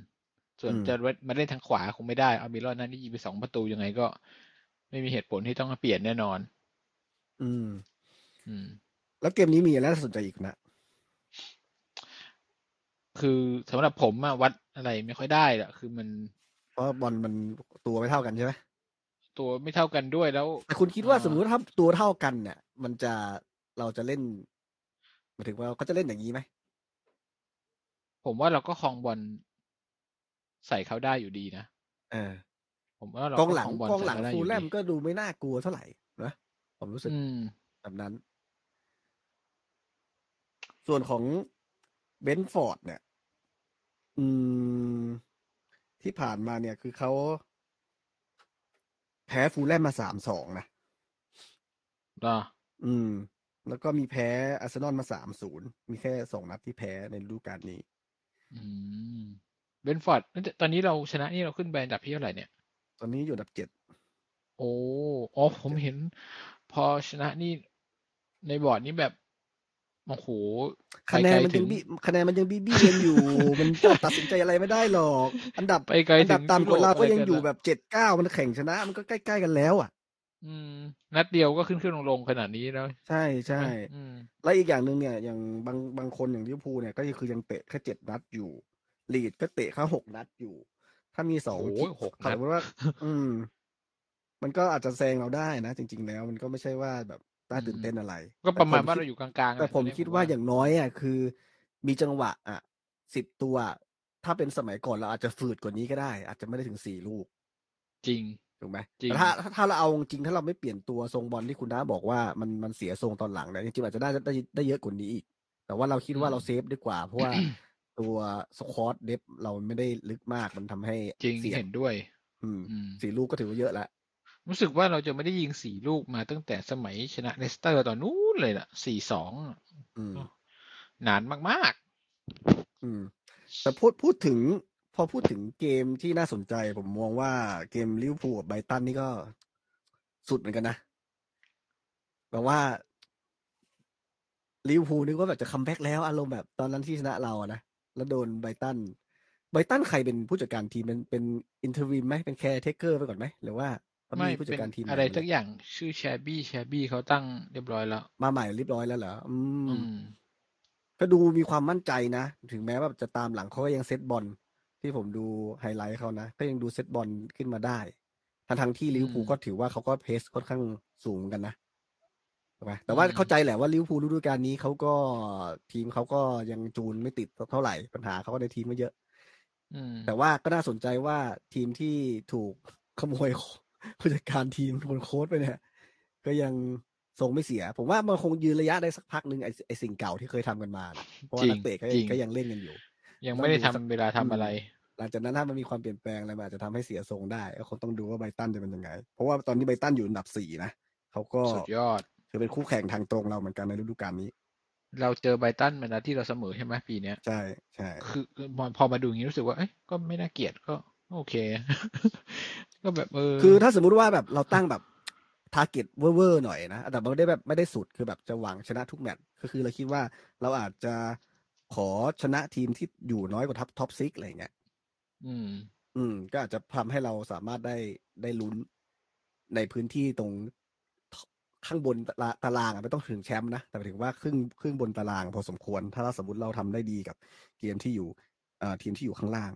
ส่วนอืมจะมาเล่นทางขวาคงไม่ได้เอามิลอนนั้นที่ยิงไปสองประตูยังไงก็ ไม่มีเหตุผลที่ต้องมาเปลี่ยนแน่นอน อืม อืม แล้วเกมนี้มีอะไรน่าสนใจอีกนะคือสำหรับผมอะวัดอะไรไม่ค่อยได้แหละคือมันเพราะบอลมันตัวไม่เท่ากันใช่ไหม ตัวไม่เท่ากันด้วยแล้วแต่คุณคิดว่าอ่าสมมติว่าถ้าตัวเท่ากันเนี่ยมันจะเราจะเล่นหมายถึงว่าเขาจะเล่นอย่างนี้ไหมผมว่าเราก็คลองบอลใส่เขาได้อยู่ดีนะเออ ผมว่าเรากองหลังคบลกองหลังใส่เขาได้ฟูยู่ลแลมดีก็ดูไม่น่ากลัวเท่าไหร่นะผมรู้สึกอืมแบบนั้น ส่วนของเบนฟอร์ดเนี่ย อืม ที่ผ่านมาเนี่ยคือเขา แพ้ฟูลแลมมาสามสองนะเหรออืม แล้วก็มีแพ้อาร์เซนอลมาสามศูนย์มีแค่สองนัดที่แพ้ในฤดูกาลนี้ อืมเบนฟอร์ดตอนนี้เราชนะนี่เราขึ้นไปอันดับที่เท่าไหร่เนี่ย ตอนนี้อยู่อันดับเจ็ดโอ้อ๋อผมเห็น พอชนะนี่ในบอร์ดนี้แบบ โอ้โหไปคะแนไกลนมันถึยังงบี้คะแนนมันยังบี้บี้กันอยู่ มันจะตัดสินใจอะไรไม่ได้หรอก อันดับไปไกลอันถึดับงต่ำกว่าเรายุโรปก็ยังอะไรกันอยู่ละแบบเจ็ดเก้ามันแข่งชนะ มันก็ใกล้ๆกันแล้ว อะ อืม นัดเดียวก็ขึ้นขึ้นลงลงขนาดนี้แล้วใช่ใช่อืมแล้วอีกอย่างหนึ่งเนี่ย อย่างบางบางคนอย่างลิเวอร์พูลเนี่ยก็คือยังเตะแค่เจ็ดนัดอยู่ ลีดก็เตะแค่หกนัดอยู่ ถ้ามีสองโอ้โหทีหกถ้านัสดมมติว่า อืม มันก็อาจจะแซงเราได้นะจริง ๆ แล้ว มันก็ไม่ใช่ว่าแบบ น่าตื่นเต้นอะไร ก็ประมาณแต่ผว่าคิดเราอยู่กลางๆแต่อะผมตอนนี้คิดว่าผมว่าอย่างน้อยอะคือ มีจังหวะอะสิบตัว ถ้าเป็นสมัยก่อนเราอาจจะฝืดกว่านี้ก็ได้ อาจจะไม่ได้ถึงสี่ลูก จริงถูกไหมจริงแต่ถ้าถ้าถ้าเราเอาจริงๆถ้าเราไม่เปลี่ยนตัวทรงบอลที่คุณน้าบอกว่ามันมันเสียทรงตอนหลังเนี่ยจริงๆอาจจะได้ได้ได้เยอะกว่านี้อีก แต่ว่าเราคิดว่าเราเซฟดีกว่า เพราะว่าตัวสควอตเดฟเราไม่ได้ลึกมากมันทำให้จริงเสี่ยงเห็นด้วยอืมอืมสี่ลูกก็ถือว่าเยอะแล้ว รู้สึกว่าเราจะไม่ได้ยิงสี่ลูกมาตั้งแต่สมัยชนะเลสเตอร์ตอนนู้นเลยล่ะสี่สองอืมนานมากอืม แต่พูดพูดถึง พอพูดถึงเกมที่น่าสนใจ ผมมองว่าเกมลิเวอร์พูลกับไบรตันนี่ก็สุดเหมือนกันนะแบบว่าลิเวอร์พูลนึกว่าแบบจะ comeback แล้ว อารมณ์แบบตอนนั้นที่ชนะเราอะนะ แล้วโดนไบรตันไบรตันใครเป็นผู้จัดการทีมเป็นเป็น interim ไหมเป็น caretaker ไปก่อนไหมหรือว่าๆไม่เป็นผู้จัดนการทีมใหม่อะไรหมดสักเลยอย่างชื่อแซร์บี้แซร์บี้เขาตั้งเรียบร้อยแล้ว มาใหม่เรียบร้อยแล้วเหรออือืมมก็ดูมีความมั่นใจนะ ถึงแม้ว่าจะตามหลังเขาก็ยังเซตบอล ที่ผมดูไฮไลท์เขานะก็ยังดูเซตบอลขึ้นมาได้ทั้งทั้งๆที่ลิเวอร์พูลอืมก็ถือว่าเขาก็ pace ค่อนข้างสูงเหมือนกันนะถูกไหมแต่ว่าอืมเข้าใจแหละว่าลิเวอร์พูลฤดูกาลนี้เขาก็ทีมเขาก็ยังจูนไม่ติดเท่าไหร่ปัญหาเขาก็ในทีมไม่เยอะอืมแต่ว่าก็น่าสนใจว่าทีมที่ถูกขโมย ผู้จัดการทีมคนโค้ชไปเนี่ย ก็ยังทรงไม่เสีย ผมว่ามันคงยืนระยะได้สักพักหนึ่งไอ้ไอ้สิ่งเก่าที่เคยทำกันมานะเพราะว่าจริงนักเตะก็จริงก็ยังเล่นกันอยู่ ยังต้องไม่ได้ดูทำสักเวลาทำอะไร หลังจากนั้นถ้ามันมีความเปลี่ยนแปลงอะไรมันอาจจะทำให้เสียทรงได้ก็คงต้องดูว่าไบรตันจะเป็นยังไง เพราะว่าตอนนี้ไบรตันอยู่อันดับสี่นะเขาก็สุดยอดถือเป็นคู่แข่งทางตรงเราเหมือนกันในฤดูกาลนี้ เราเจอไบรตันมาแล้วที่เราเสมอใช่ไหมปีเนี้ยใช่ใช่คือคือพอพอมาดูอย่างนี้รู้สึกว่าเอ้ยก็ไม่น่าเกลียดก็โอเค ก็แบบเออคือถ้าสมมุติว่าแบบเราตั้งแบบ target เวอร์ๆหน่อยนะแต่ไม่ได้แบบไม่ได้สุดคือแบบจะหวังชนะทุกแมตช์ก็คือเราคิดว่าเราอาจจะขอชนะทีมที่อยู่น้อยกว่า top top six อะไรอย่างเงี้ยอืม อืม ก็อาจจะทำให้เราสามารถได้ได้ลุ้นในพื้นที่ตรงข้างบนตาตารางอะไม่ต้องถึงแชมป์นะ แต่หมายถึงว่าครึ่งครึ่งบนตารางพอสมควร ถ้าเราสมมติเราทำได้ดีกับเกมที่อยู่เอ่อทีมที่อยู่ข้างล่าง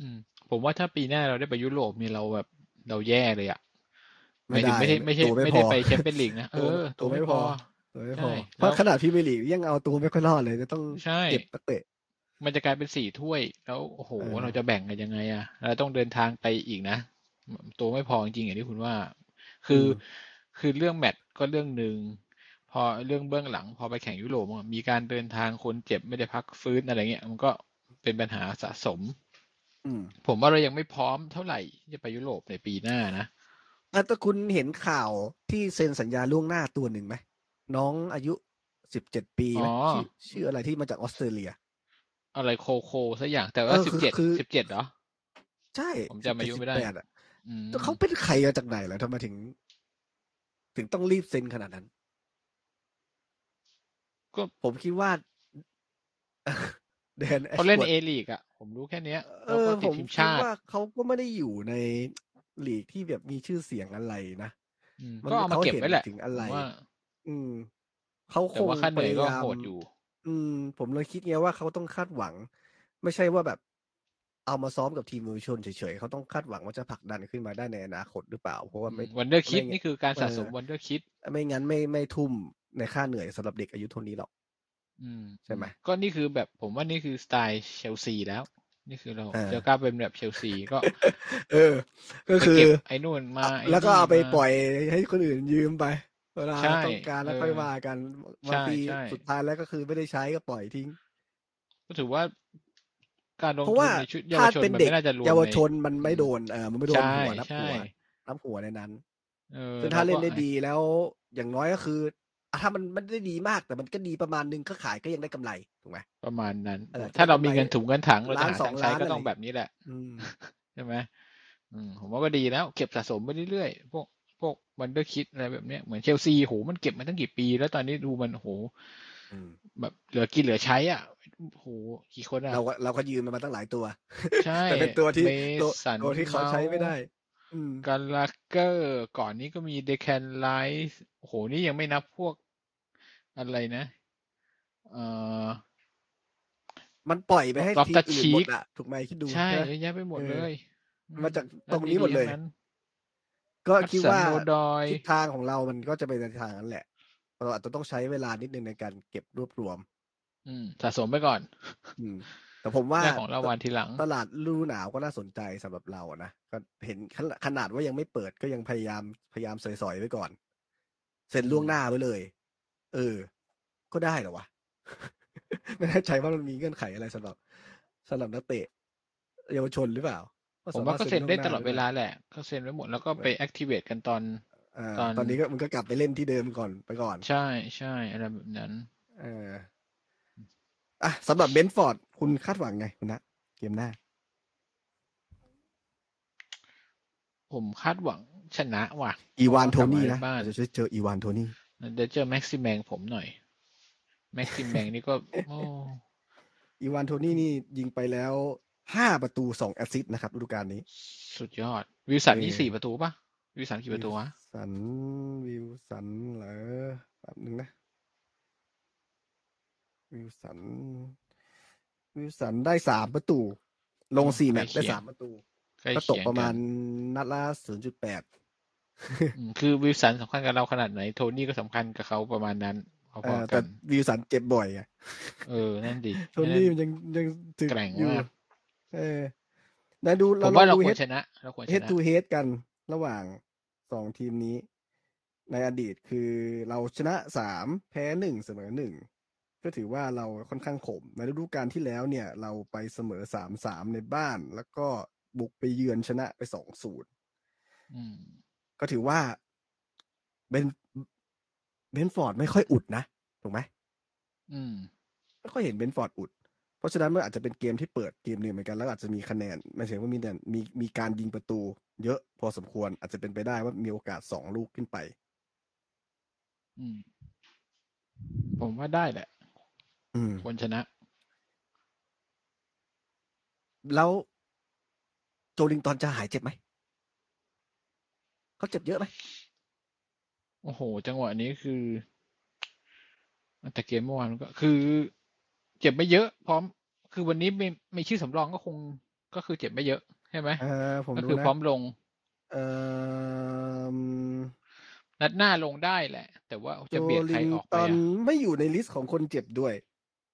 อืม ผมว่าถ้าปีหน้าเราได้ไปยุโรปเนี่ยเราแบบ เราแย่เลยอะหไม่มายถึงได้ไม่ใช่ไม่ใช่ตัวไม่ไม่ได้พอไปแชมเปี้ยนลีกนะเอตัวอตัวไม่พอตัวไม่พอใช่เพราะแล้วขนาดพรีเมียร์ลีกยังเอาตัวไม่ค่อยรอดเลยจะต้องใช่เก็บนักเตะ มันจะกลายเป็นสี่ถ้วย แล้วโอ้โหเออเราจะแบ่งกันยังไงอะเราต้องเดินทางไปอีกนะตัวไม่พอจริงๆอย่างที่คุณว่า คืออคือเรื่องแมตช์ก็เรื่องหนึ่งพอเรื่องเบื้องหลัง พอไปแข่งยุโรปอะมีการเดินทางคนเจ็บไม่ได้พักฟื้นอะไรเงี้ย มันก็เป็นปัญหาสะสม อืมผมว่าเรายังไม่พร้อมเท่าไหร่ที่จะไปยุโรปในปีหน้านะอะแต่คุณเห็นข่าวที่เซ็นสัญญาล่วงหน้าตัวหนึ่งไหมน้องอายุสิบเจ็ดปีไหมอ๋อชื่อชื่ออะไรที่มาจากออสเตรเลีย อะไรโคโคสักอย่างแต่ว่าเออสิบคือเจ็ดคือสิบเจ็ดเหรอ ใช่ ผมจำอายุไม่ได้17 18อะอืมแต่เขาเป็นใครมาจากไหนเหรอทำไมถึง ถึงต้องรีบเซ็นขนาดนั้น ก็ผมคิดว่าแดนเขาเล่นแอชเอวอร์ดลีกอะ ผมรู้แค่เนี้ยเอแล้วอก็ผติดมทีมคิดชาติว่าเขาก็ไม่ได้อยู่ในลีกที่แบบมีชื่อเสียงอะไรนะอืมมันก็เอามาเขาเก็บเห็นไว้แหละถึงอะไรผมว่าอืมเขาคแต่งว่าค่าเหนื่อยก็พยายามโหดอยู่ อืม ผมเลยคิดไงว่าเขาต้องคาดหวัง ไม่ใช่ว่าแบบ เอามาซ้อมกับทีมเยาวชนเฉยๆเขาต้องคาดหวังว่าจะผลักดันขึ้นมาได้ในอนาคตหรือเปล่า เพราะว่าไม่ wonderkid ไม่นี่คือการสะสมเออ wonderkid ไม่งั้นไม่ไม่ทุ่มในค่าเหนื่อยสำหรับเด็กอายุเท่านี้หรอกอืมใช่ไหมก็นี่คือแบบผมว่านี่คือสไตล์เชลซีแล้ว นี่คือเราเออจะกล้าเป็นแบบเชลซีก็ เออ ก็ไปคือเก็บไอ้นู่นมาไอ้แล้วก็นี่เอาไปมาปล่อยให้คนอื่นยืมไปเวลาใช่ต้องการแล้วเออค่อยว่ากันบางใช่ทีใช่สุดท้ายแล้วก็คือไม่ได้ใช้ก็ปล่อยทิ้ง ก็ถือว่าการลงเพราะทุนว่าในชุดเยาถ้าวชนเป็นมันเด็กไม่น่าจะรวมเยาวในชนมันไม่โดนเออมันไม่โดนใช่หัวนับใช่หัวนับหัวในนั้นเออซึ่งถ้าแวเล่ก็นได้ดีแล้วอย่างน้อยก็คืออะ ถ้ามันไม่ได้ดีมากแต่มันก็ดีประมาณนึงก็ขายก็ยังได้กำไรถูกไหมประมาณนั้นเออถ้าเรามีกำไรเงินถุงเงินถังเราจะล้านหาสอทางงใช้ล้านก็ต้องอะไรแบบนี้แหละอืมใช่ไหมอืมผมว่าก็ดีแล้ว เก็บสะสมไปเรื่อยๆพวกพวก wonderkid อะไรแบบเนี้ยเหมือนเชลซีโหมันเก็บมาตั้งกี่ปี แล้วตอนนี้ดูมันโหอืมแบบเหลือกินเหลือใช้อะโหกี่คนอะเราก็เราก็ยืมมันมาตั้งหลายตัว ใช่แต่เป็นตัวที่เมตัวสันตัวที่เขาใช้ไม่ได้อืมกาลาเกอร์ก่อนนี้ก็มีเดค a นไลท์โหนี่ยังไม่นับพวก อะไรนะเอ่อมันปล่อยไปให้ล็อกทีมตัดอื่นชีหมฟดอะถูกไหมคิดดูใช่ใช่ไหมเยอะแยะไปหมดเออเลย มาจากอืตรงนี้หมดเลยๆทั้งนั้นก็คิดว่าฮัดสันโอดอยทิศทางของเรามันก็จะเป็นในทางนั้นแหละเราอาจจะต้องใช้เวลานิดนึงในการเก็บรวบรวม อืมสะสมไปก่อน อืม แต่ผมว่าได้ของรางวัลทีหลัง ตลาดฤดูหนาวก็น่าสนใจสำหรับเราอะนะก็เห็นขนาดขนาดว่ายังไม่เปิดก็ยังพยายามพยายามสอยๆไว้ก่อนเซ็นล่วงหน้าไว้เลย เออ ก็ได้เหรอวะ ไม่แน่ใจว่ามันมีเงื่อนไขอะไรสำหรับสำหรับนักเตะเยาวชนหรือเปล่าผมว่าก็เซ็นได้ตลอดเวลาล่งหน้แหละก็เซ็นไว้หมดแล้วก็ไป activate กันตอนอ่าตอนตอนนี้ก็มันก็กลับไปเล่นที่เดิมก่อนไปก่อน ใช่ใช่อะไรแบบนั้น เอออะสำหรับเบนฟอร์ด คุณคาดหวังไงคุณนะเกมหน้า ผมคาดหวังชนะว่ะ อีวานโทนี่นะกลันะบมาเล่นบ้านอาจจะเจออีวานโทนี่ เดี๋ยวเจอแม็กซิแมงผมหน่อย แม็กซิแมงนี่ก็โอ้อีวานโทนี่นี่ยิงไปแล้วห้าประตูสอง assist นะครับฤดูกาลนี้ สุดยอด วิลสันนี่เออสี่ประตูปะวิลสันกี่ประตูวะสันวิลสันเหรอแบบนึงนะ วิลสัน วิลสันได้สามประตู ลงสี่แมตช์ได้สามประตูก็ใกล้เคียงกันตกประมาณนัดละศูนย์จุดแปดอืม คือวิลสันสำคัญกับเราขนาดไหน โทนี่ก็สำคัญกับเขาประมาณนั้นพอๆกันเออแต่วิลสันเจ็บบ่อยอะเออ นั่นดิโทนี่มันยังยังถึกแกร่งอยู่มากนะเออผเราควรชนะเราควรชนะเราลองดู head ดู head to head กันระหว่างสองทีมนี้ ในอดีตคือเราชนะสามแพ้หนึ่งเสมอหนึ่งก็ถือว่าเราค่อนข้างขม ในฤดูกาลที่แล้วเนี่ย เราไปเสมอสามสามในบ้าน แล้วก็บุกไปเยือนชนะไปสองศูนย์อืม ก็ถือว่าเบนเบนฟอร์ดไม่ค่อยอุดนะถูกไหมอืมไม่ค่อยเห็นเบนฟอร์ดอุด เพราะฉะนั้นมันอาจจะเป็นเกมที่เปิดเกมหนึ่งเหมือนกันแล้วอาจจะมีคะแนนไม่ใช่ว่ามีแต่มีมีการยิงประตู เยอะพอสมควร อาจจะเป็นไปได้ว่ามีโอกาสสองลูกขึ้นไป อืม ผมว่าได้แหละ อืมควรชนะ แล้วโจลิงตอนจะหายเจ็บไหม เขาเจ็บเยอะไหมโอ้โห จังหวะนี้คือ แต่เกมเมื่อวานก็คือ เจ็บไม่เยอะ พร้อม คือวันนี้ไม่ไม่ชื่อสำรองก็คงก็คือเจ็บไม่เยอะใช่ไหมเออผมก็ดูคือนะพร้อมลง เออนัดหน้าลงได้แหละ แต่ว่าโจลิงตอนจะเบียดใครออกไปอะไม่อยู่ใน list ของคนเจ็บด้วย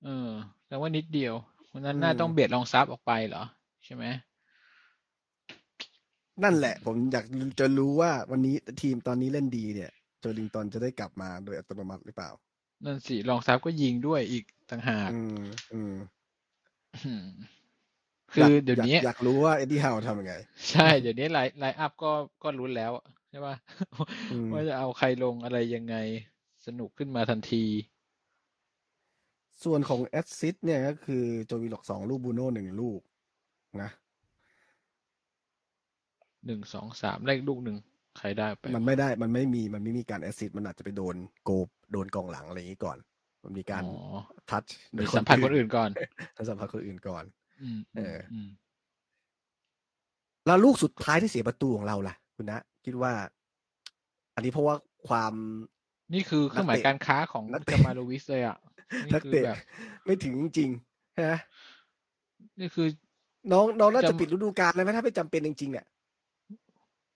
เออแต่ว่านิดเดียววันนั้นหน้าอืมต้องเบียดลองสตาฟฟ์ออกไปเหรอ ใช่ไหม นั่นแหละ ผมอยากจะรู้ว่าวันนี้ทีมตอนนี้เล่นดีเนี่ยโจลิงตอนจะได้กลับมาโดยอัตโนมัติหรือเปล่า นั่นสิลองสตาฟฟ์ก็ยิงด้วยอีกต่างหากอืมอืมอืมคือากเดี๋ยวากนี้อยากรู้ว่าเอ็ดดี้ฮาวทำยังไง ใช่เดี๋ยวนี้ line line up ก็ก็รู้แล้วอะใช่ป่ะอืมว่าจะเอาใครลงอะไรยังไงสนุกขึ้นมาทันที ส่วนของ assist เนี่ยก็คือโจวิลล็อกสองลูกบูโน่หนึ่งลูกนะ หนึ่งสองสามเลขลูกหนึ่งใครได้ไป มันไม่ได้มันไม่มีมันไม่มีการ assist มันอาจจะไปโดนโกลโดนกองหลังอะไรอย่างนี้ก่อน มันมีการอ๋อทัชมีสัมผัสคนอื่นก่อนทัชสัมผัสคนอื่นก่อนอืมเอออืมแล้วลูกสุดท้ายที่เสียประตูของเราล่ะ คุณนะคิดว่า อันนี้เพราะว่าความนี่คือเครื่องหมายนักเตะการค้าของนักเตะจามาโลวิสเลยอะนันี่กคือเตะแบบไม่ถึงจริงๆฮะนี่คือ น้องน้องน่าจะจะปิดฤดูกาลเลยไหมถ้าไม่จำเป็นจริงๆเนี่ย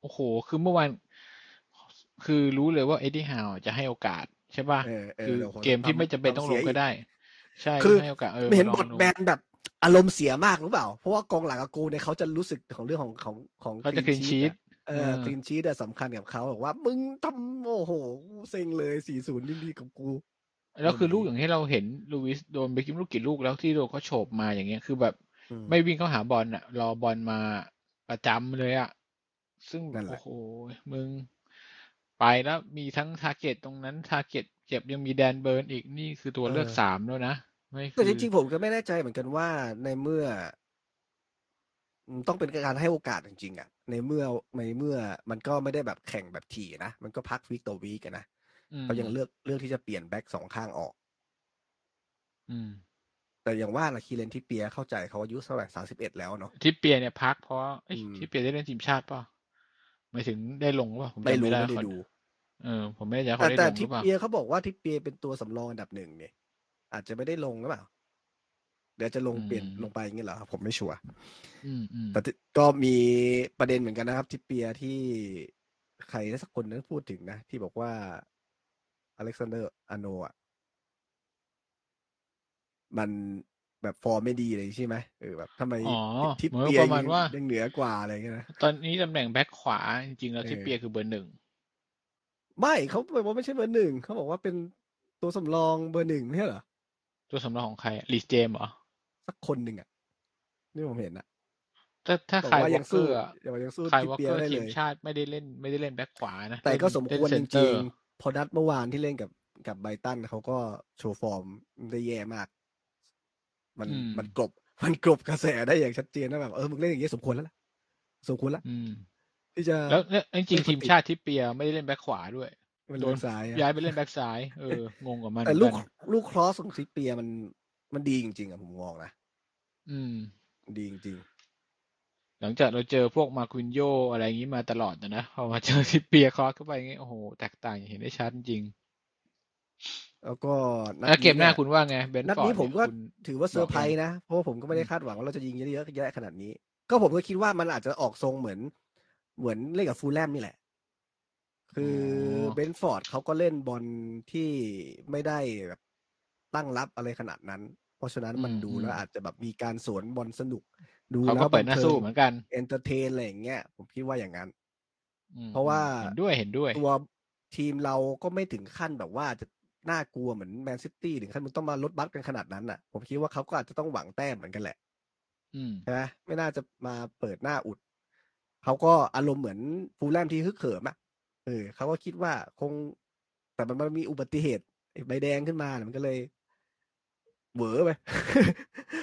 โอ้โห คือเมื่อวาน คือรู้เลยว่าเอ็ดดี้ฮาวจะให้โอกาสใช่ป่ะเออเออคือดี๋ยวขเกมที่ไม่จำเป็นต้องลงก็ได้ ใช่คือให้โอกาสเออไม่เห็นมาลบองทดูแบนแบบอารมณ์เสียมากหรือเปล่า เพราะว่ากองหลังอากูเนี่ยเขาจะรู้สึกของเรื่องของของของเขาจะ clean sheet เอเอออคลีนชีตสำคัญกับเขาบอกว่า มึงทำโอ้โหกูเซ็งเลยสี่ศูนย์ดีๆกับกู แล้วคืออืมลูกอย่างที่เราเห็นลูวิสโดนไปกิมลูกกี่ลูกแล้วที่โดนเขาโฉบมาอย่างเงี้ยคือแบบอืมไม่วิ่งเข้าหาบอลอะรอบอลมาประจำเลยอะ ซึ่งนั่นแหละโอ้โหมึง ไปแล้วมีทั้งทาร์เก็ตตรงนั้นทาร์เก็ตเจ็บยังมีแดนเบิร์นอีกนี่คือตัวเลือกสามแล้วนะไม่คืแต่อจริงๆผมก็ไม่แน่ใจเหมือนกันว่าในเมื่ออืมต้องเป็นการให้โอกาสจริงๆอะ ในเมื่อในเมื่อมันก็ไม่ได้แบบแข่งแบบถี่นะ มันก็พัก week ต่อ week อะนะอืมเขายังเลือกเลือกที่จะเปลี่ยนแบ็กสองข้างออก อืม แต่อย่างว่าละคีเลนที่เปียเข้าใจเขาอายุเท่าไหร่สามสิบเอ็ดแล้วเนาะที่เปียเนี่ยพักเพราะเอ้ยอืมที่เปียได้เล่นทีมชาติป่ะ หมายถึงได้ลงป่ะผมไม่จำรู้ไม่ได้ไม่ได้เขาดู เออ ผมไม่แน่ใจว่าแต่เขาได้แต่ลงหทิรือเปล่าเปียเขาบอกว่าทิเปียเป็นตัวสำรองอันดับหนึ่งเนี่ย อาจจะไม่ได้ลงหรือเปล่าเดี๋ยวจะลงเปลี่ยนลงไปอย่างเงี้ยเหรอผมไม่ชัวร์อืมอืมแต่ที่ก็มีประเด็นเหมือนกันนะครับ ทิเปียที่ใครสักคนนั้นพูดถึงนะ ที่บอกว่าอเล็กซานเดอร์อาโนอะมัน แบบฟอร์มไม่ดีเลยใช่ไหมเออแบบทำไมอ๋อทิปเหมือนเปียประมาณว่ายังเหนือกว่าอะไรเงี้ยนะตอนนี้ตำแหน่งแบ็คขวาจริงๆแล้วเออที่เปียร์คือเบอร์หนึ่งไม่เขาบอกว่าไม่ใช่เบอร์หนึ่งเขาบอกว่าเป็นตัวสำรองเบอร์หนึ่งไม่ใช่เหรอตัวสำรองของใครลีสเจมเหรอสักคนหนึ่งอะนี่ผมเห็นอะถ้าถ้าบอกใครว่าวอยัลงเกสู้อร์อะยังสู้ใครทิปวอลเปียเกอร์ร์ได้ทีเลมยชาติไม่ได้เล่นไม่ได้เล่นแบ็คขวานะแต่ก็เล่นสมควรเล่นจเซนเตริองร์ๆพอนัดเมื่อวานที่เล่นกับกับไบรตันเขาก็โชว์ฟอร์มได้แย่มาก มันอืมมันกลบ มันกลบกระแสได้อย่างชัดเจนนะแบบเออมึงเล่นอย่างนี้ยสมควรแล้วล่ะสมควรแล้วอืมที่จะแล้วเนี่ยจริงเป็นคนๆทีมติดชาติที่เปียร์ไม่ได้เล่นแบ็คขวาด้วยมันโดโดนนซ้ายอะย้ายไปเล่นแบ็คซ้ายเอองงกับมันแต่เหมืลูอกนกันลูกครอสของซิเปียมันมันดีจริงๆอะผมมองนะอืมมันดีจริงหลังจากเราเจอพวกมาคุนโยอะไรอย่างนี้มาตลอดนะนะพอมาเจอที่เปียร์คอสเข้าไปอย่างงี้โอ้โหแตกต่างอย่างเห็นได้ชัดจริงๆ แล้วก็นัดแล้วเกมหน้าเยคุณว่าไงเบนนัดฟอร์นี้ดผมก็คุณถือว่าเซอร์ไพรส์นะ เพราะว่าผมก็ไม่ได้คาดหวังว่าเราจะยิงเยอะๆแยะขนาดนี้ ก็ผมก็คิดว่ามันอาจจะออกทรงเหมือน เหมือนเล่นกับฟูแล่มนี่แหละ คืออเบรนท์ฟอร์ดเขาก็เล่นบอลที่ไม่ได้แบบตั้งรับอะไรขนาดนั้น เพราะฉะนั้นมันดูแล้วอาจจะแบบมีการสวนบอลสนุก ดูเขาแล้ก็เปิดหน้าสู้เหมือนกัน entertain อะไรอย่างเงี้ยผมคิดว่าอย่างนั้นอืมเพราะว่าเห็นด้วยเห็นด้วยตัวทีมเราก็ไม่ถึงขั้นแบบว่าจะ น่ากลัวเหมือนแมนซิตี้ถึงขั้นมึงต้องมารถบัสกันขนาดนั้นอะ ผมคิดว่าเขาก็อาจจะต้องหวังแต้มเหมือนกันแหละอืมใช่ไหมไม่น่าจะมาเปิดหน้าอุด เขาก็อารมณ์เหมือนฟูลแลมที่ฮึกเหิมอะเออเขาก็คิดว่าคง แต่มันมันมีอุบัติเหตุไอ้ใบแดงขึ้นมาเนี่ยมันก็เลยเหวอไป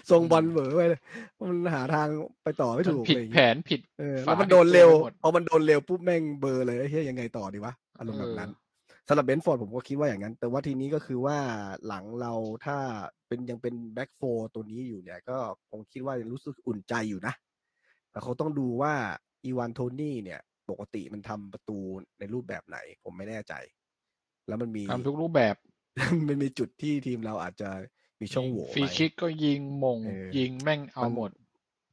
ทรงบอลเหวอไปเลยมันหาทางไปต่อไม่ถูกผิดอะไรอย่างแผเงี้ยนผิดเออฝาแล้วมันผิดโดนเร็วตัวไปหมดพอมันโดนเร็วปุ๊บแม่งเบลอร์เลยเฮ้ยยังไงต่อดีวะอารมณ์แบบนั้นเออสำหรับเบรนท์ฟอร์ดผมก็คิดว่าอย่างนั้น แต่ว่าทีนี้ก็คือว่าหลังเราถ้าเป็นยังเป็น back four ตัวนี้อยู่เนี่ย ก็คงคิดว่ายังรู้สึกอุ่นใจอยู่นะแต่เขาต้องดูว่าไอวานโทนี่เนี่ย ปกติมันทำประตูในรูปแบบไหน ผมไม่แน่ใจ แล้วมันมีทำทุกรูปแบบ มันมีจุดที่ทีมเราอาจจะมีช่องโหว่ฟรีไหมคิกก็ยิงมงเออยิงแม่งเอามันหมด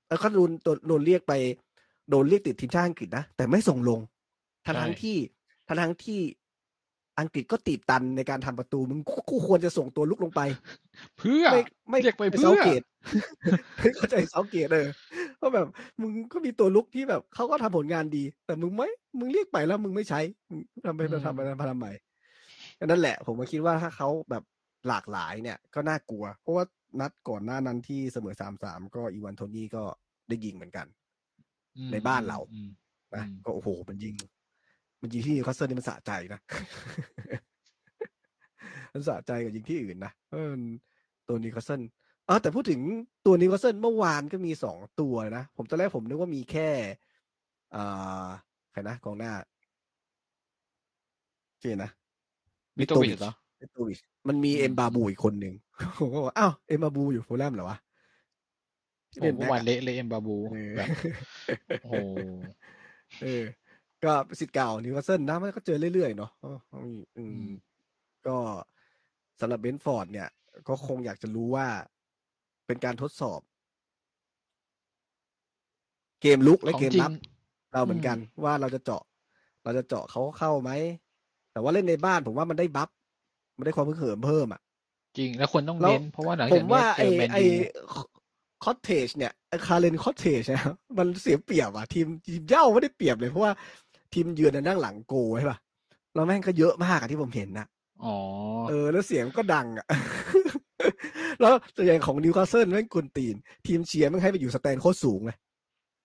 แล้วก็โดนโดนโดนเรียกไปโดนเรียกติดทีมชาติอังกฤษนะแต่ไม่ส่งลงทั้งใช่ทั้งที่ทั้งทั้งที่ อังกฤษก็ตีบตันในการทำประตูมึงก็ก็ควรจะส่งตัวลุกลงไป เพื่อไม่ไม่เรียกไปม่เพื่อเซาเกตไม่เข้าใจเซาเกตเออเพราะแบบ มึงก็มีตัวลุกที่แบบเขาก็ทำผลงานดี แต่มึงไม่มึงเรียกไปแล้วมึงไม่ใช้มึงทำไปอืมทำไปทำไปทำไมนั่นแหละ ผมก็คิดว่าถ้าเขาแบบหลากหลายเนี่ย ก็น่ากลัว เพราะว่านัดก่อนหน้านั้นที่เสมอสามสามก็ไอวานโทนี่ก็ได้ยิงเหมือนกันอืมในบ้านเราอืมนะอืมก็โอ้โหมันยิง มันยิงที่นิวคาสเซิลนี่มันสะใจนะมันสะใจกับยิงที่อื่นนะเออตัวนิวคาสเซิลอ๋อแต่พูดถึงตัวนิวคาสเซิลเมื่อวานก็มีสองตัวนะ ผมตอนแรกผมนึกว่ามีแค่อ่าใครนะกองหน้าชื่อนะมิโตวิชเหรอมิโตวิชมันมีอืมเอ็มบาบูอีกคนหนึ่งผมก็บอกอ้าวเอ็มบาบูอยู่ฟูลแลมเหรอวะที่โอ้เป็นเมื่แบ็อควานอะเละเลยเอ็มบาบูเออแบบโอ้โหเออ ก็สิทธิ์เก่านิวคาสเซิลนะมันก็เจอเรื่อยๆเนาะอ๋ออืมอือืมมก็สำหรับเบนฟอร์ดเนี่ยก็คงอยากจะรู้ว่าเป็นการทดสอบ เกมลุกและของเกมจริรังบเราเหมือนกันว่าเราจะเจาะ เราจะเจาะเขาเข้าไหม แต่ว่าเล่นในบ้านผมว่ามันได้บัฟมันได้ความพึกเหิมเพิ่มอะ จริงแล้วคนต้องแล้วเน้นเพราะว่าหลังผจากมเนี้ว่ายเจไออแมนไอยูคอตเทจเนี่ยคาเรนคอตเทจเนี่ยมันเสียเปรียบอะทีมทีมเย่าไม่ได้เปรียบเลยเพราะว่า ทีมเยือนน่ะนั่งหลังโกใช่ป่ะแล้วแม่งก็เยอะมากอะที่ผมเห็นนะอ๋อเออ แล้วเสียงก็ดังอะแล้วตัวอย่างของนิวคาสเซิลแม่งกวนตีน ทีมเชียร์แม่งให้ไปอยู่ stand โคตรสูงเลย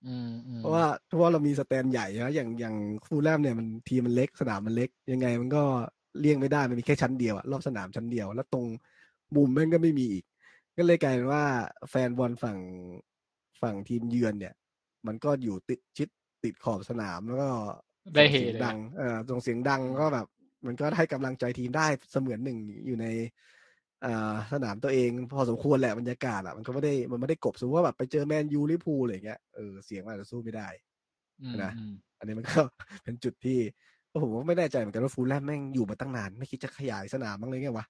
อืมอืมเพราะว่าเพราะว่าเรามี stand ใหญ่นะอย่างอย่างฟูลแลมเนี่ยมันทีมมันเล็กสนามมันเล็ก ยังไงมันก็เลี่ยงไม่ได้มันมีแค่ชั้นเดียวอะรอบสนามชั้นเดียว แล้วตรงมุมแม่งก็ไม่มีอีก ก็เลยกลายเป็นว่าแฟนบอลฝั่งฝั่งทีมเยือนเนี่ย มันก็อยู่ติดชิดติดขอบสนามแล้วก็ ได้ส่งเสียงดังเออส่งเสียงดังก็แบบ มันก็ให้กำลังใจทีมได้เสมือนหนึ่งอยู่ในอ่าสนามตัวเองพอสมควรแหละบรรยากาศอะมันก็ไม่ได้มันไม่ได้กลบสมมติว่าแบบไปเจอแมนยูลิเวอร์พูลอะไรอย่างเงี้ยเออเสียงมันอาจจะสู้ไม่ได้อืมนะอืมอันนี้มันก็เป็นจุดที่ผมก็ไม่แน่ใจเหมือนกันว่าฟูลแลมแม่งอยู่มาตั้งนาน ไม่คิดจะขยายสนามบ้างเลยไงวะ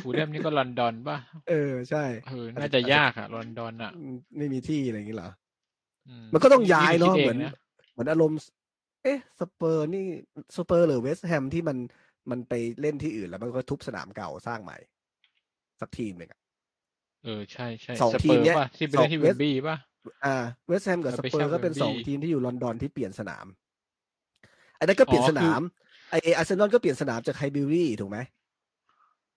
ฟูลแลมนี่ก็ลอนดอนป่ะเออใช่เออน่าจะยากอะลอนดอนอะอืมไม่มีที่อะไรอย่างงี้เหรออืมันก็ต้องย้ายเนาะคิดเหมือนงะเหมือนอารมณ์ เอ๊ะสเปอร์นี่สเปอร์หรือเวสต์แฮมที่มันมันไปเล่นที่อื่นแล้วมันก็ทุบสนามเก่าสร้างใหม่ สักทีมหนึ่งอะเออใช่ใช่สองสทีเปมอร์เนี้ยป่ะที่ไปสอเล่งนที่เวเวสมบลีย์ป่ะอ่าเวสต์แฮมกับเออสไปเปอเช่าร์ก็เป็นสอง Wembley ทีมที่อยู่ลอนดอนที่เปลี่ยนสนามไอ้นั่นก็เปลี่ยนอ๋อสนามไอ้อาร์เซนอลก็เปลี่ยนสนามจากไฮบิลลี่ถูกไหม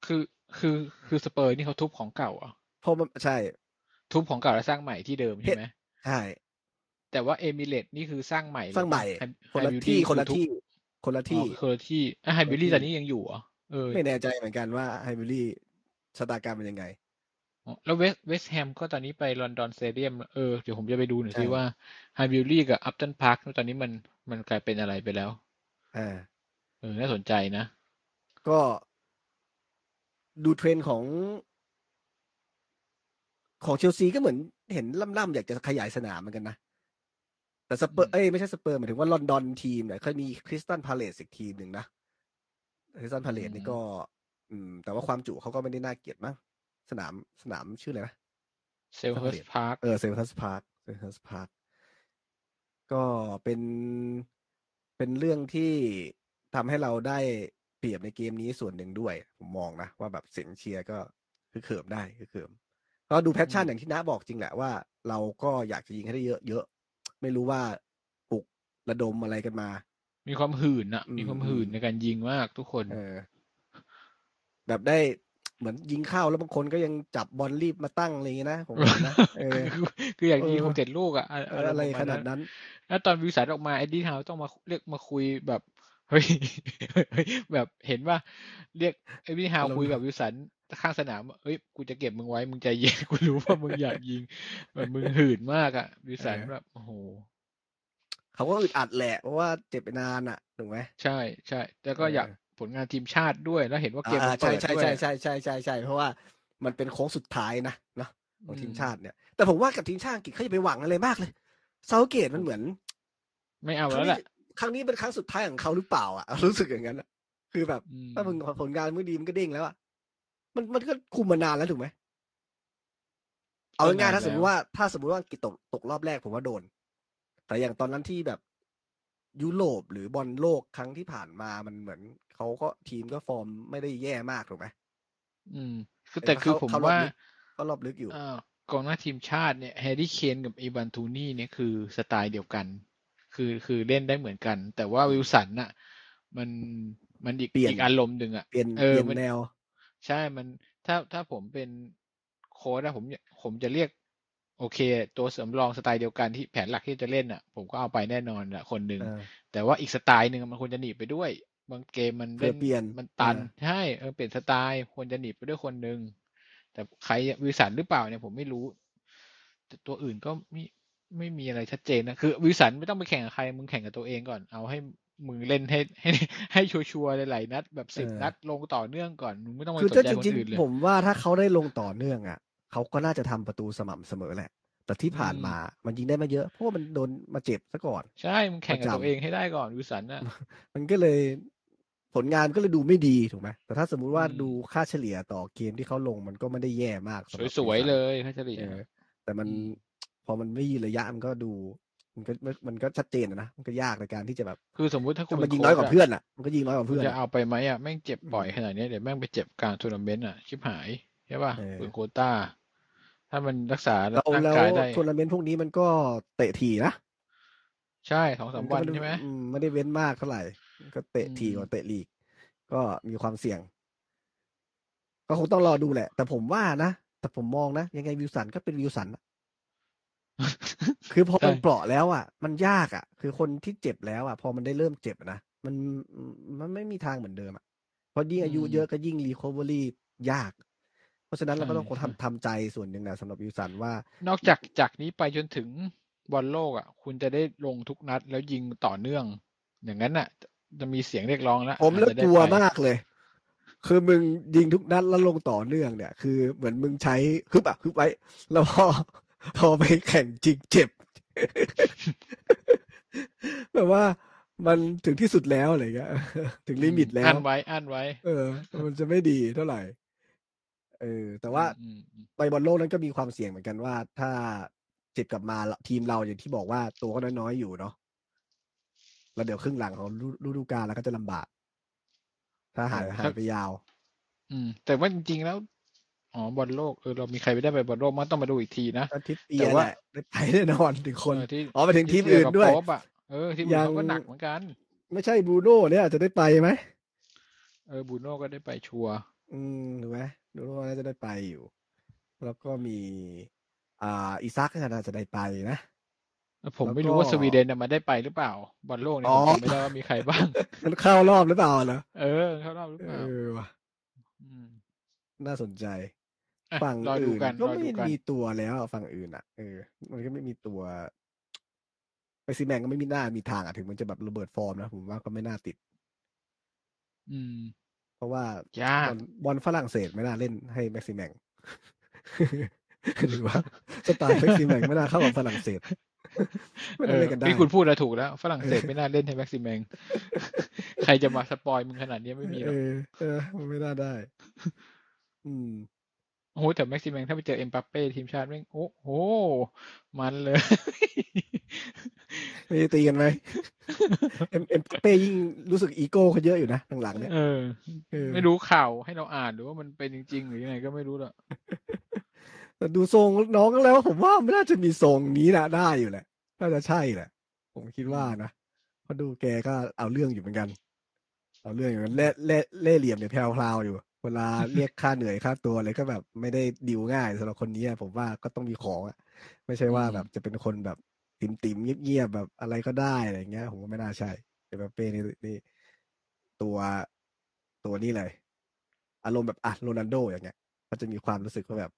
คือคือคือสเปอร์นี่เขาทุบของเก่าเหรอะเพราะมันใช่ ทุบของเก่าแล้วสร้างใหม่ที่เดิมใช่ไหมใช่ แต่ว่าเอมิเรตนี่คือสร้างใหม่เลยสร้างใหม่ไฮคนละไฮบิลที่คนละอทุบที่คนละที่อ๋อคนละที่อะไฮบิลลี่คนละที่ตอนนี้ยังอยู่เหรอเออไม่แน่ใจเหมือนกันว่าไฮบิวรี่ชะตากรรมเป็นยังไงอ๋อแล้วเวสเวสแฮมก็ตอนนี้ไปลอนดอนสเตเดียมเออเดี๋ยวผมจะไปดูหน่อยสิใช่ว่าไฮบิวรี่กับอัปตันพาร์คตอนนี้มันมันกลายเป็นอะไรไปแล้วอ่าเออน่าสนใจนะ ก็ดูเทรนด์ของ ของเชลซีก็เหมือนเห็นร่ำๆอยากจะขยายสนามเหมือนกันนะ แต่สเปอร์อืมเอ้ยไม่ใช่สเปอร์หมายถึงว่าลอนดอนทีมเนี่ยเคยมีคริสตัลพาเลสอีกทีมหนึ่งนะคริสตัลพาเลสนี่ก็ อืม แต่ว่าความจุเขาก็ไม่ได้น่าเกลียดมั้งสนามสนามชื่ออะไรนะเซลเฮิร์สพาร์คเออเซลเฮิร์สพาร์คเซลเฮิร์สพาร์คก็เป็นเป็นเรื่องที่ทำให้เราได้เปรียบในเกมนี้ส่วนหนึ่งด้วย ผมมองนะ ว่าแบบเสียงเชียร์ก็คือเขิมได้คือเขิมก็ดูแพชชั่นอย่างที่น้าบอกจริงแหละว่า เราก็อยากจะยิงให้ได้เยอะเยอะ ไม่รู้ว่าปลุกระดมอะไรกันมา มีความหื่นอะอืมมีความหื่นอืมในการยิงมากทุกคน เออ แบบได้เหมือนยิงเข้าแล้วบางคนก็ยังจับบอลรีบมาตั้งอะไรอย่างเงี้ยนะผมเห็นนะเออคือคืออยากยิงเออคงเจ็ดลูกอะอะเอออะไรปมณขนาดนั้น แล้วตอนวิลสันออกมาเอ็ดดี้ฮาวต้องมาเรียกมาคุยแบบเฮ้ยเฮ้ยแบบเห็นว่าเรียกเอ็ดดี้ฮาวอารมณ์คุยกับวิลสัน ข้างสนามว่าเฮ้ยกูจะเก็บมึงไว้ มึงใจเย็นกูรู้ว่ามึงอยากยิงแบบมึงหื่นมากอะวิลสันแบบโอ้โหเขาก็อึดอัดแหละเพราะว่าเจ็บไปนานอะถูกไหมใช่ใช่แล้วก็เออออยากผลงานทีมชาติด้วยแล้วเห็นว่าเกมมันอ่าใช่เปิดใช่ด้วยใช่ใช่ใช่ใช่ใช่เพราะว่ามันเป็นโค้งสุดท้ายนะเนาะของทีมอืมชาติเนี่ย แต่ผมว่ากับทีมชาติอังกฤษเขาจะไปหวังอะไรมากเลยเซาเกตมันเหมือน ไม่เอาครั้แล้งวแหนี้ละครั้งนี้เป็นครั้งสุดท้ายของเขาหรือเปล่าอะรู้สึกอย่างนั้นอะคือแบบอืมถ้ามึงผลงานไม่ดีมันก็เด้งแล้วอะ มันมันก็คุมมานานแล้วถูกไหม เอาง่ายๆถ้าสมมติว่าถ้าสมมติว่าอังกฤษตกตกรอบแรกผมว่าโดน แต่อย่างตอนนั้นที่แบบยุโรปหรือบอลโลกครั้งที่ผ่านมามันเหมือนเขาก็ทีมก็ฟอร์มไม่ได้แย่มากถูกไหมอืม คือแต่คือผมเข้ารอบว่าลึกก็รอบลึกอยู่อ่ากองหน้าทีมชาติเนี่ยแฮร์รี่เคนกับไอแวนโทนี่เนี่ยคือสไตล์เดียวกัน คือคือเล่นได้เหมือนกัน แต่ว่าวิลสันน่ะ มันมันอีกเปลี่ยนอีกอารมณ์หนึ่งอะเปลี่ยนเออมันเปอลี่ยนแนว ใช่มันถ้าถ้าผมเป็นโค้ชนะผมผมจะเรียก โอเค ตัวสำรองสไตล์เดียวกันที่แผนหลักที่จะเล่นอะ ผมก็เอาไปแน่นอนละคนหนึ่งเออแต่ว่าอีกสไตล์หนึ่งมันควรจะหนีบไปด้วย บางเกมมันเผื่เล่อนเปลี่ยนมันตันอ่าใช่เออเปลี่ยนสไตล์ควรจะหนีบไปด้วยคนหนึ่งแต่ใครวิลสันหรือเปล่าเนี่ยผมไม่รู้แต่ตัวอื่นก็ไม่ไม่มีอะไรชัดเจนนะคือวิลสันไม่ต้องไปแข่งกับใครมึงแข่งกับตัวเองก่อน เอาให้ มึงเล่นให้ให้ให้ชัวร์ๆหลายๆนัดแบบสิบเออนัดลงต่อเนื่องก่อนมึงไม่ต้องไปคือสนถ้าใจจคนริงอื่นเลยๆผมว่าถ้าเขาได้ลงต่อเนื่องอะเขาก็น่าจะทำประตูสม่ำเสมอแหละ แต่ที่ผ่านอืมมามันยิงได้ไม่เยอะ เพราะว่ามันโดนมาเจ็บซะก่อน ใช่มึงแข่งกับประจำตัวเองให้ได้ก่อนวิลสันน่ะมันก็เลยผลงานก็เลยดูไม่ดีถูกไหมแต่ถ้าสมมุติว่าอืมดูค่าเฉลี่ยต่อเกมที่เขาลงมันก็ไม่ได้แย่มากสำหรับสวยวิลสันๆเลยค่าเฉลี่ยเออแต่มันอืมพอมันไม่ยืนระยะมันก็ดู มันก็มันก็ชัดเจนอะนะมันก็ยากในการที่จะแบบคือสมมุติถ้าคุณถ้ามันเป็ยิงโค้น้อยชกว่าอะเพื่อนอะมันก็ยิงน้อยกว่าคุณเพื่อนจะอะเอาไปไหมอะแม่งเจ็บบ่อยอืมขนาดเนี้ยเดี๋ยวแม่งไปเจ็บกลางทัวร์นาเมนต์อะชิบหายใช่ป่ะเออคุณโควต้า ถ้ามันรักษาแล้วร่างแล้วกายได้ทัทัวร์นาเมนต์พวกนี้มันก็เตะถี่นะใช่สองสามวันใช่ไหมอืมก็ไม่ได้เว้นมากเท่าไหร่ ก็เตะอืมทีกว่าเตะลีก ก็มีความเสี่ยง ก็คงต้องรอดูแหละ แต่ผมว่านะแต่ผมมองนะยังไงวิลสันก็เป็นวิลสันอะ คือพอมันใช่เปราะแล้วอะ มันยากอะ คือคนที่เจ็บแล้วอะ พอมันได้เริ่มเจ็บอะนะมันมันไม่มีทางเหมือนเดิมอะเพราะยิ่งอายุเยอะก็ยิ่ง recoveryยาก เพราะฉะนั้นเราก็ต้องคงทำทำใจส่วนหนึ่งนะสำหรับวิลสันว่า นอกจากจากนี้ไปจนถึงบอลโลกอะ คุณจะได้ลงทุกนัดแล้วยิงต่อเนื่อง อย่างนั้นอะ จะมีเสียงเรียกร้องแล้วผมอาจแล้วจะได้กลัวไปมากเลย คือมึงยิงทุกนัดแล้วลงต่อเนื่องเนี่ย คือเหมือนมึงใช้ฮึบอะฮึบไว้ แล้วพอ พอไปแข่งจริงเจ็บ แบบว่ามันถึงที่สุดแล้วอะไรเงี้ยถึงลิมิตแล้วอันไว้อันไว้ เออ มันจะไม่ดีเท่าไหร่ เออ แต่ว่าอืมอืมไปบอลโลกนั้นก็มีความเสี่ยงเหมือนกันว่า ถ้าเจ็บกลับมาทีมเราอย่างที่บอกว่าตัวก็น้อยๆอยู่เนาะแล้วเดี๋ยวครึ่งหลังของฤฤดูกาลแล้วก็จะลำบาก ถ้าหายหายไปยาว อืม แต่ว่าจริงๆแล้ว อ๋อบอลโลกเออเรามีใครไปได้ไปบอลโลกมันต้องมาดูอีกทีนะอาทิตย์เปีแต่ยว่าแหละได้ไปแน่นอนถึงคนเออที่อ๋อไปถึงทีมที่เจอื่นกับด้วยโป๊ปอะเออทีมอื่ยันงเขาก็หนักเหมือนกัน ไม่ใช่บรูโน่เนี่ยอาจจะได้ไปไหมเออบูโน่ก็ได้ไปชัวร์อืมถูกไหมบรูโน่น่าจะได้ไปอยู่ แล้วก็มี อ่าอีซักน่าจะได้ไปนะผมแล้วไม่รู้ว่าก็สวีเดนน่ะมาได้ไปหรือเปล่า บอลโลกเนี่ยอ๋ผอมจำไม่ได้ว่ามีใครบ้างมันเข้ารอบหรือเปล่าเหรอเออเข้ารอบหรือเอเปล่าอว่ะมน่าสนใจอะ ฝั่งรอดูอื่นกันก็รอดูไม่กันมีตัวแล้วอะฝั่งอื่นอะเออ มันก็ไม่มีตัว แม็กซิแมงก็ไม่มีหน้ามีทางอะถึงมันจะแบบระเบิดฟอร์มนะผมว่าก็ไม่น่าติด อืม เพราะว่ายากบอลบอลฝรั่งเศสไม่น่าเล่นให้แม็กซิแมงหรือว่าสไตล์แม็กซิแมงไม่น่าเข้ากับฝรั่งเศสเออไม่เอน่าเล่นกันได้ที่คุณพูดแล้วถูกแล้ว ฝรั่งเศสไม่น่าเล่นให้แม็กซิแมงใครจะมา spoil มึงขนาดนี้ไม่มีหรเออเออมันไม่น่าได้ อืม โอ้โหแต่แม็กซิแมงถ้าไปเจอเอ็มบัปเป้ทีมชาติแม่งโอ้โห มันเลย ไม่ได้ตีกันไหมเอ็มเอ็มบัปเป้ยิ่งรู้สึกอีโก้เขาเยอะอยู่นะหลังๆเนี่ยเออเออไม่รู้ข่าวให้เราอ่านหรือว่ามันเป็นจริง ๆ หรือยังไงก็ไม่รู้ละแต่ดูทรงน้องแล้วผมว่าไม่น่าจะมีทรงนี้นะได้อยู่แหละ น่าจะใช่แหละ ผมคิดว่านะเพราะดูแกก็เอาเรื่องอยู่เหมือนกัน เอาเรื่องอยู่เหมือนเล่เล่เล่เหลี่ยมเนี่ยแพรวๆอยู่ เวลาเรียกค่าเหนื่อยค่าตัวอะไรก็แบบไม่ได้ดิวง่ายสำหรับคนนี้อะผมว่าก็ต้องมีของอะไม่ใช่ว่าแบบจะเป็นคนแบบติ๋มติ๋มๆเงียบๆแบบอะไรก็ได้อะไรเงี้ย ผมว่าไม่น่าใช่เอ็มบัปเป้นี่นี่ ตัวตัวนี้เลย อารมณ์แบบอะโรนัลโดอย่างเงี้ยก็จะมีความรู้สึกว่าแบบ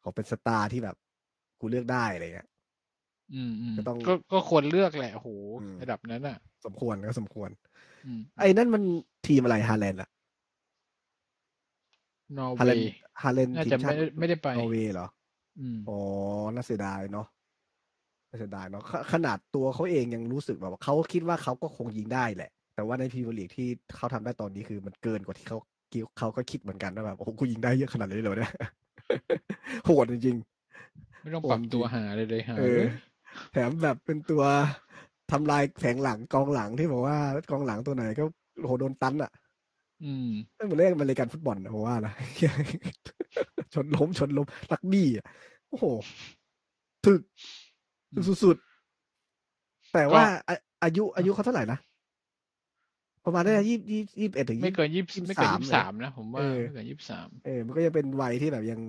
เขาเป็นสตาร์ที่แบบกูเลือกได้อะไรเงี้ยอืมอืมก็ต้องก็ก็ควรเลือกแหละโอ้โหอืมระดับนั้นอะ สมควรก็สมควรอืมไอ้นั่นมันทีมอะไรฮาแลนด์อะ นอร์เวย์ฮาแลนด์ฮาแลนด์ทีมชาติน่าจะไม่ได้ไม่ได้ไป นอร์เวย์เหรอ อืม อ๋อ น่าเสียดายเนาะ น่าเสียดายเนาะขนาดตัวเขาเองยังรู้สึกแบบว่าเขาคิดว่าเขาก็คงยิงได้แหละ แต่ว่าในพรีเมียร์ลีกที่เขาทำได้ตอนนี้คือมันเกินกว่าที่เขาคิดเขาก็คิดเหมือนกันว่าแบบโอ้โหกูยิงได้เยอะขนาดนี้เลยเหรอเนี่ย โหดจริง ไม่ต้องปรับผมจริงตัวหาเลยเลยหาๆเอเลอยแถมแบบเป็นตัวทำลายแผงหลังกองหลังที่บอกว่ากองหลังตัวไหนก็โอ้โหโดนตันอะ อืมไม่เหมือนเล่นมันรายการฟุตบอลนะผมว่านะชนล้มชนล้มลักบี้อะโอ้โหถึกอืมสุดๆแต่ว่าก็อาอายุอายุเขาเท่าไหร่นะประมาณได้ยี่ยี่ยี่สิบเอ็ดถึงไม่เกินยี่ยี่สิบไม่เกินสามยี่เลยสามนะผมว่าเออไม่เกินยี่สามเออมันก็ยังเป็นวัยที่แบบยัง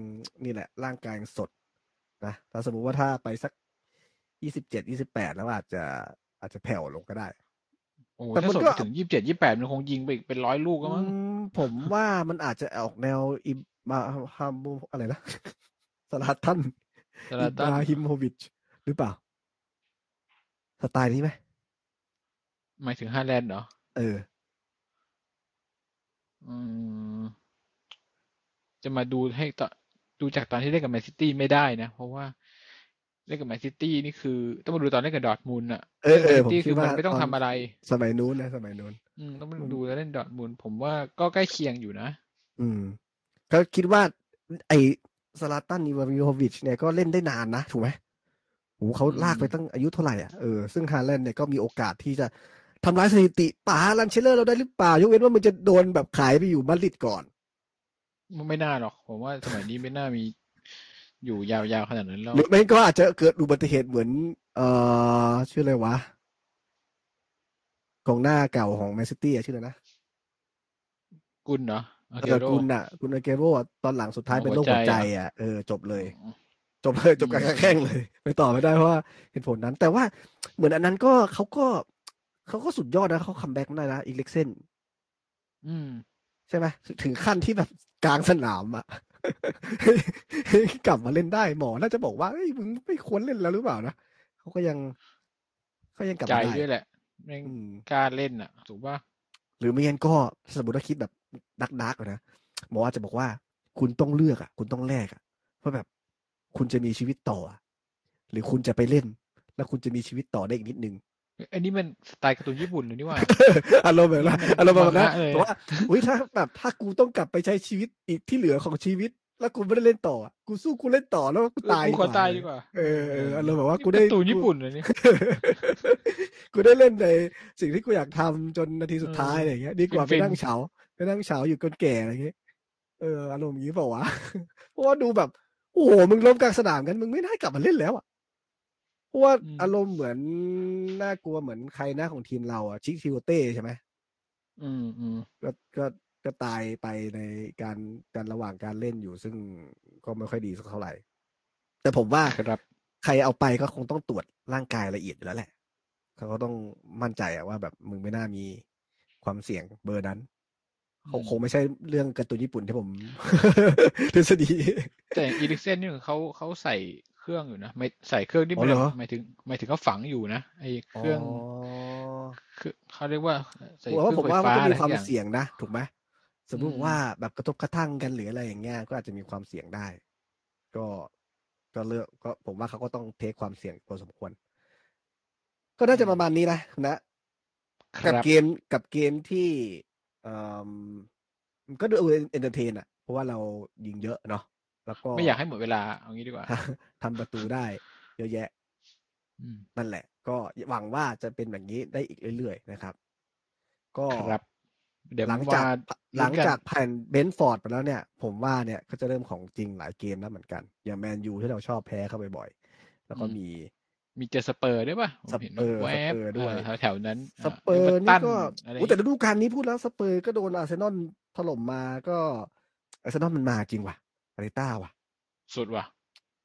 นี่แหละ ร่างกายยังสดนะถ้าสมมุติว่าถ้าไปสักยี่สิบเจ็ดยี่สิบแปดแล้วอาจจะอาจจะแผ่วลงก็ได้ โอ้โหแต่ถ้ามันสดก็ ไปถึงยี่สิบเจ็ดยี่แปดมันคงยิงไปอีกเป็นร้อยลูกก็มั้งอืมผมว่ามันอาจจะออกแนวอิมมาฮามูอะไรนะ สลาตันสลาตันอิบราฮิมโฮวิชหรือเปล่า สไตล์นี้ไหมหมายถึงฮาแลนด์เหรอ เออ อืมจะมาดูให้ต่อดูจากตอนที่เล่นกับแมนซิตี้ไม่ได้นะ เพราะว่า เล่นกับแมนซิตี้นี่คือ ต้องมาดูตอนเล่นกับดอร์ทมุนด์อะเออเออแมนซิตี้ผมคิคืดอมันว่าไม่ต้องตอนทำอะไร สมัยนู้นนะสมัยนู้น อืมต้องมาอืมดูแล้วเล่นดอร์ทมุนด์ผมว่าก็ใกล้เคียงอยู่นะ อืม ก็คิดว่า ไอซลาตันอิบราฮิโมวิชเนี่ยก็เล่นได้นานนะ ถูกไหมโอ้เขาอืมลากไปตั้งอายุเท่าไหร่อะเออซึ่งฮาแลนด์เนี่ยก็มีโอกาสที่จะทำลายสถิติป๋าอลันเชียเรอร์เราได้หรือเปล่ายกเว้นว่ามึงจะโดนแบบขายไปอยู่มาดริดก่อน มันไม่น่าหรอก ผมว่าสมัยนี้ไม่น่ามี อยู่ยาวๆขนาดนั้นแล้วหรือไม่ก็อาจจะเกิดอุบัติเหตุเหมือน เอ่อชื่ออะไรวะกองหน้าเก่าของแมนซิตี้อะชื่ออะไรนะกุลเหรออาเอเกอโรกุนอะกุนอาเกโรอะตอนหลังสุดท้ายหัวเป็นโรคหัวใจใจอะอะเออจบเลย จบเลยจบการแข่งเลยไปต่อไม่ได้เพราะว่าเหตุผลนั้น แต่ว่าเหมือนอันนั้นก็เขาก็เขาก็สุดยอดนะเขา comeback ได้นะอีริกเซนอืม ใช่ไหมถึงขั้นที่แบบกลางสนามอะ กลับมาเล่นได้หมอน่าจะบอกว่าเอ้ยมึงไม่ควรเล่นแล้วหรือเปล่านะเขาก็ยังเขายังกลับใจมาได้ด้วยแหละแม่งอืมกล้าเล่นอะ ถูกป่ะหรือไม่งั้นก็สมมติว่าคิดแบบดักดักๆอะนะหมออาจจะบอกว่า คุณต้องเลือกอะ คุณต้องแลกอะเพราะแบบ คุณจะมีชีวิตต่ออะหรือคุณจะไปเล่น แล้วคุณจะมีชีวิตต่อได้อีกนิดนึง อันนี้มันสไตล์การ์ตูนญี่ปุ่นเลยนี่หว่าอารมณ์แบบนั้นอารมณ์แบบนั้นมังงะเลยบอกว่าอุ้ยถ้าแบบถ้ากูต้องกลับไปใช้ชีวิตอีกที่เหลือของชีวิต แล้วกูไม่ได้เล่นต่ออะกูสู้กูเล่นต่อแล้วกูตายกูขอตายดีกว่าเออเอออารมณ์แบบว่านี่กูได้การ์ตูนญี่ปุ่นเลยนี่กูได้เล่นในสิ่งที่กูอยากทำจนนาทีสุดท้ายเออออะไรอย่างเงี้ยดีกว่าไปฟินๆนั่งเฉาไปนั่งเฉาอยู่จนแก่อะไรอย่างเงี้ยเอออารมณ์อย่างนี้เปล่าวะเพราะว่าดูแบบโอ้โหมึงล้มกลางสนามกันมึงไม่น่ากลับมาเล่นแล้วอะ เพราะว่าอืมอารมณ์เหมือนน่ากลัวเหมือนใครหน้าของทีมเราอะชิคทิโอเต้ใช่ไหมอืมอืมก็ก็ก็ตายไปในการการระหว่างการเล่นอยู่ ซึ่งก็ไม่ค่อยดีสักเท่าไหร่ แต่ผมว่าครับ ใครเอาไปก็คงต้องตรวจร่างกายละเอียดอยู่แล้วแหละเขาก็ต้องมั่นใจอะว่าแบบมึงไม่น่ามีความเสี่ยงเบอร์นั้นคงอืมคงไม่ใช่เรื่องการ์ตูนญี่ปุ่นที่ผมทฤษฎีแต่อีลิกเซนนี่เขาเขาใส่ เครื่องอยู่นะไม่ใส่เครื่องที่อ๋ไม่อได้เหรอหมายถึงหมายถึงเขาฝังอยู่นะไอเครื่องคือเขาเรียกว่าใส่ผมว่าเคผรื่องมไฟว่ามันฟ้าก็อะไรมีความทุกอย่างเสี่ยงนะถูกไหมสมมติอืมว่าแบบกระทบกระทั่งกันหรืออะไรอย่างเงี้ยก็อาจจะมีความเสี่ยงได้ ก็ก็เลือกก็ผมว่าเขาก็ต้อง take ความเสี่ยงพอสมควร ก็น่าจะประมาณนี้นะนะคกับรับเกมกับเกมที่เอ่อมันก็ดู entertain อะ เพราะว่าเรายิงเยอะเนาะ แล้วก็ไม่อยากให้หมดเวลาเอางี้ดีกว่าทำประตูได้เยอะแยะอืมนั่นแหละ ก็หวังว่าจะเป็นแบบนี้ได้อีกเรื่อยๆนะครับ ก็ครับเดี๋ยวหลังมาจากลุ้นนหลังจากผ่านเบรนท์ฟอร์ดไปแล้วเนี่ย ผมว่าเนี่ยก็จะเริ่มของจริงหลายเกมแล้วเหมือนกัน อย่างแมนยูที่เราชอบแพ้เข้าไปบ่อยๆแล้วก็มีมีเจอสเปอร์ด้วยป่ะผมเห็นสเปอร์แวบสเปอร์ด้วยแถวๆนั้น สเปอร์นี่ก็อะไรโอ้แต่ฤดูกาลนี้พูดแล้วสเปอร์ก็โดนอาร์เซนอลถล่มมาก็อาร์เซนอลมันมาจริงว่ะ อาร์เตต้าว่ะ สุดว่ะ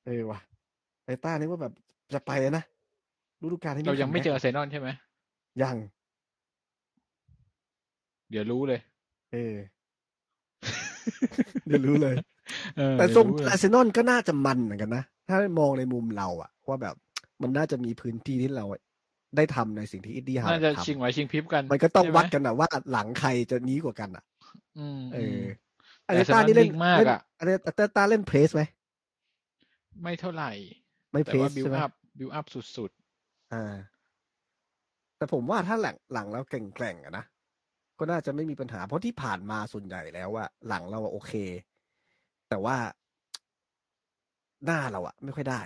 เออว่ะอาร์เตต้านี่ว่าแบบจะไปแล้วนะฤดูกาลนี้เรายังไม่เจออาอร์เซนอลใช่ไหมยัง เดี๋ยวรู้เลย เออ เดี๋ยวรู้เลยเออแต่เดี๋ยวทรงรู้เลยอาร์เซนอลก็น่าจะมันเหมือนกันนะ ถ้ามองในมุมเราอะว่าแบบมันน่าจะมีพื้นที่ที่เราได้ทำในสิ่งที่อิดดี้ฮาวน่าจะทชิงไหวชิงพริบกันำมันก็ต้องใช่ไหวัดกันอะว่าหลังใครจะนี้กว่ากันอะอืมเออื อมอาแต่ริต้านี่เล่นอาร์เซนอลนิ่งมากเล่นอะอาริต้าเล่นเพรสไหมไม่เท่าไหร่ ไม่เพแต่รว่าสบิวใช่ไหมอัพบิวอัพสุดอ่า แต่ผมว่าถ้าหลังหลังเราแกร่งๆอะนะก็น่าจะไม่มีปัญหา เพราะที่ผ่านมาส่วนใหญ่แล้วอะหลังเราอะโอเค แต่ว่าหน้าเราอะไม่ค่อยได้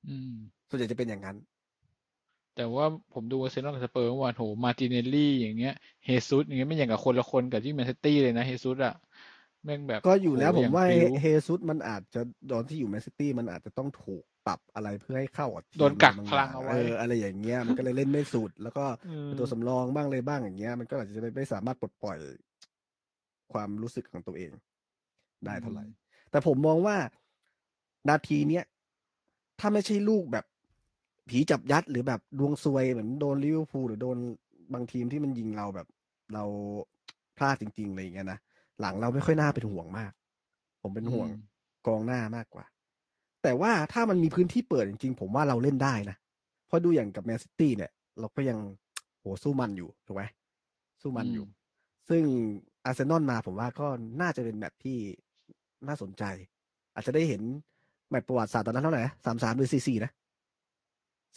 ๆอืม ส่วนใหญ่จะเป็นอย่างนั้น แต่ว่าผมดูอาร์เซนอลกับสเปอร์เมื่อวานโหมาร์ติเนลลี่อย่างเงี้ยเฮซุสอย่างเงี้ยไม่อย่างกับคนละคนกับที่แมนซิตี้เลยนะเฮซุสอะ แม่งแบบก็อยู่แล้วโหผมว่าย่งเฮพริ้เฮซุสมันอาจจะตอนที่อยู่แมนซิตี้มันอาจจะต้องถูกปรับอะไรเพื่อให้เข้ากับทีมโดนกักบางพลังเอาไว้เอออะไรอย่างเงี้ยมันก็เลยเล่นไม่สุด แล้วก็อืมเป็นตัวสำรองบ้างเลยบ้างอย่างเงี้ย มันก็อาจจะไม่ไม่สามารถปลดปล่อยความรู้สึกของตัวเอง ได้เท่าไหร่ แต่ผมมองว่านาทีเนี้ยถ้าไม่ใช่ลูกแบบผีจับยัดหรือแบบดวงซวยเหมือนโดนลิเวอร์พูลหรือโดนบางทีมที่มันยิงเราแบบ เราพลาดจริงๆอะไรอย่างเงี้ยนะ หลังเราไม่ค่อยน่าเป็นห่วงมาก ผมเป็นห่วงอืมกองหน้ามากกว่า แต่ว่าถ้ามันมีพื้นที่เปิดจริงๆ ผมว่าเราเล่นได้นะเพราะดูอย่างกับแมนซิตี้เนี่ย เราก็ยังโหสู้มันอยู่ถูกไหมสู้มันอยู่ ซึ่งอาร์เซนอลมาผมว่าก็น่าจะเป็นแมตช์ที่น่าสนใจ อาจจะได้เห็นแมตช์ประวัติศาสตร์ตอนนั้นเท่าไหร่สามสามหรือสี่สี่นะ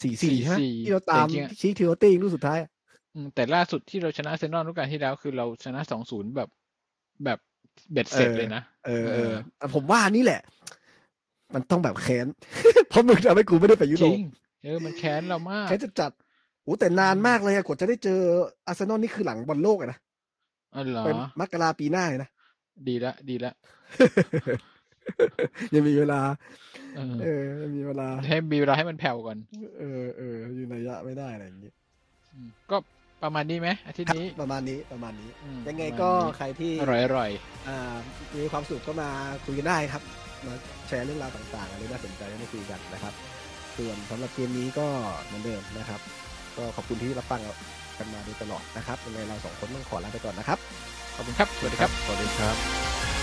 สี่สี่ใช่ไหม4-4ที่เราตามแต่จริงๆอะชีคติโอเต้ลูกสุดท้ายอะอืมแต่ล่าสุดที่เราชนะอาร์เซนอลฤดูกาลที่แล้วคือเราชนะสองศูนย์แบบ แบบเบ็ดเสร็จเลยนะเออเออเออแต่ผมว่านี่แหละ มันต้องแบบแค้น เพราะมึงทำให้กูไม่ได้ไปยุจโรริปงเออมันแค้นเรามากแค้นจะจัดโอ้แต่นานมากเลยอะกว่าจะได้เจออาร์เซนอลนี่คือหลังบอลโลกอะนะอ๋อเหรอเป็นมกราปีหน้าเลยนะดีละ ดีละยังมีเวลา เออเออยังมีเวลาให้มีเวลาให้มันแผ่วก่อน เออเอออยู่ในระยะไม่ได้อะไรอย่างนี้อืมก็ ประมาณนี้ไหมอาทิตย์นี้ ประมาณนี้ประมาณนี้ อืมยังไงประมาณก็นี้ ใครที่อร่อยอร่อยอ่ามีความสุขก็มาคุยกันได้ครับมาแชร์เรื่องราวต่างๆอะไรน่าสนใจให้คุยกันนะครับ ส่วนสำหรับเกมนี้ก็เหมือนเดิมนะครับ ก็ขอบคุณที่รับฟังกันมาโดยตลอดนะครับยังไงเราสองคนต้องขอลาไปก่อนนะครับ ขอบคุณครับ สวัสดีครับ สวัสดีครับ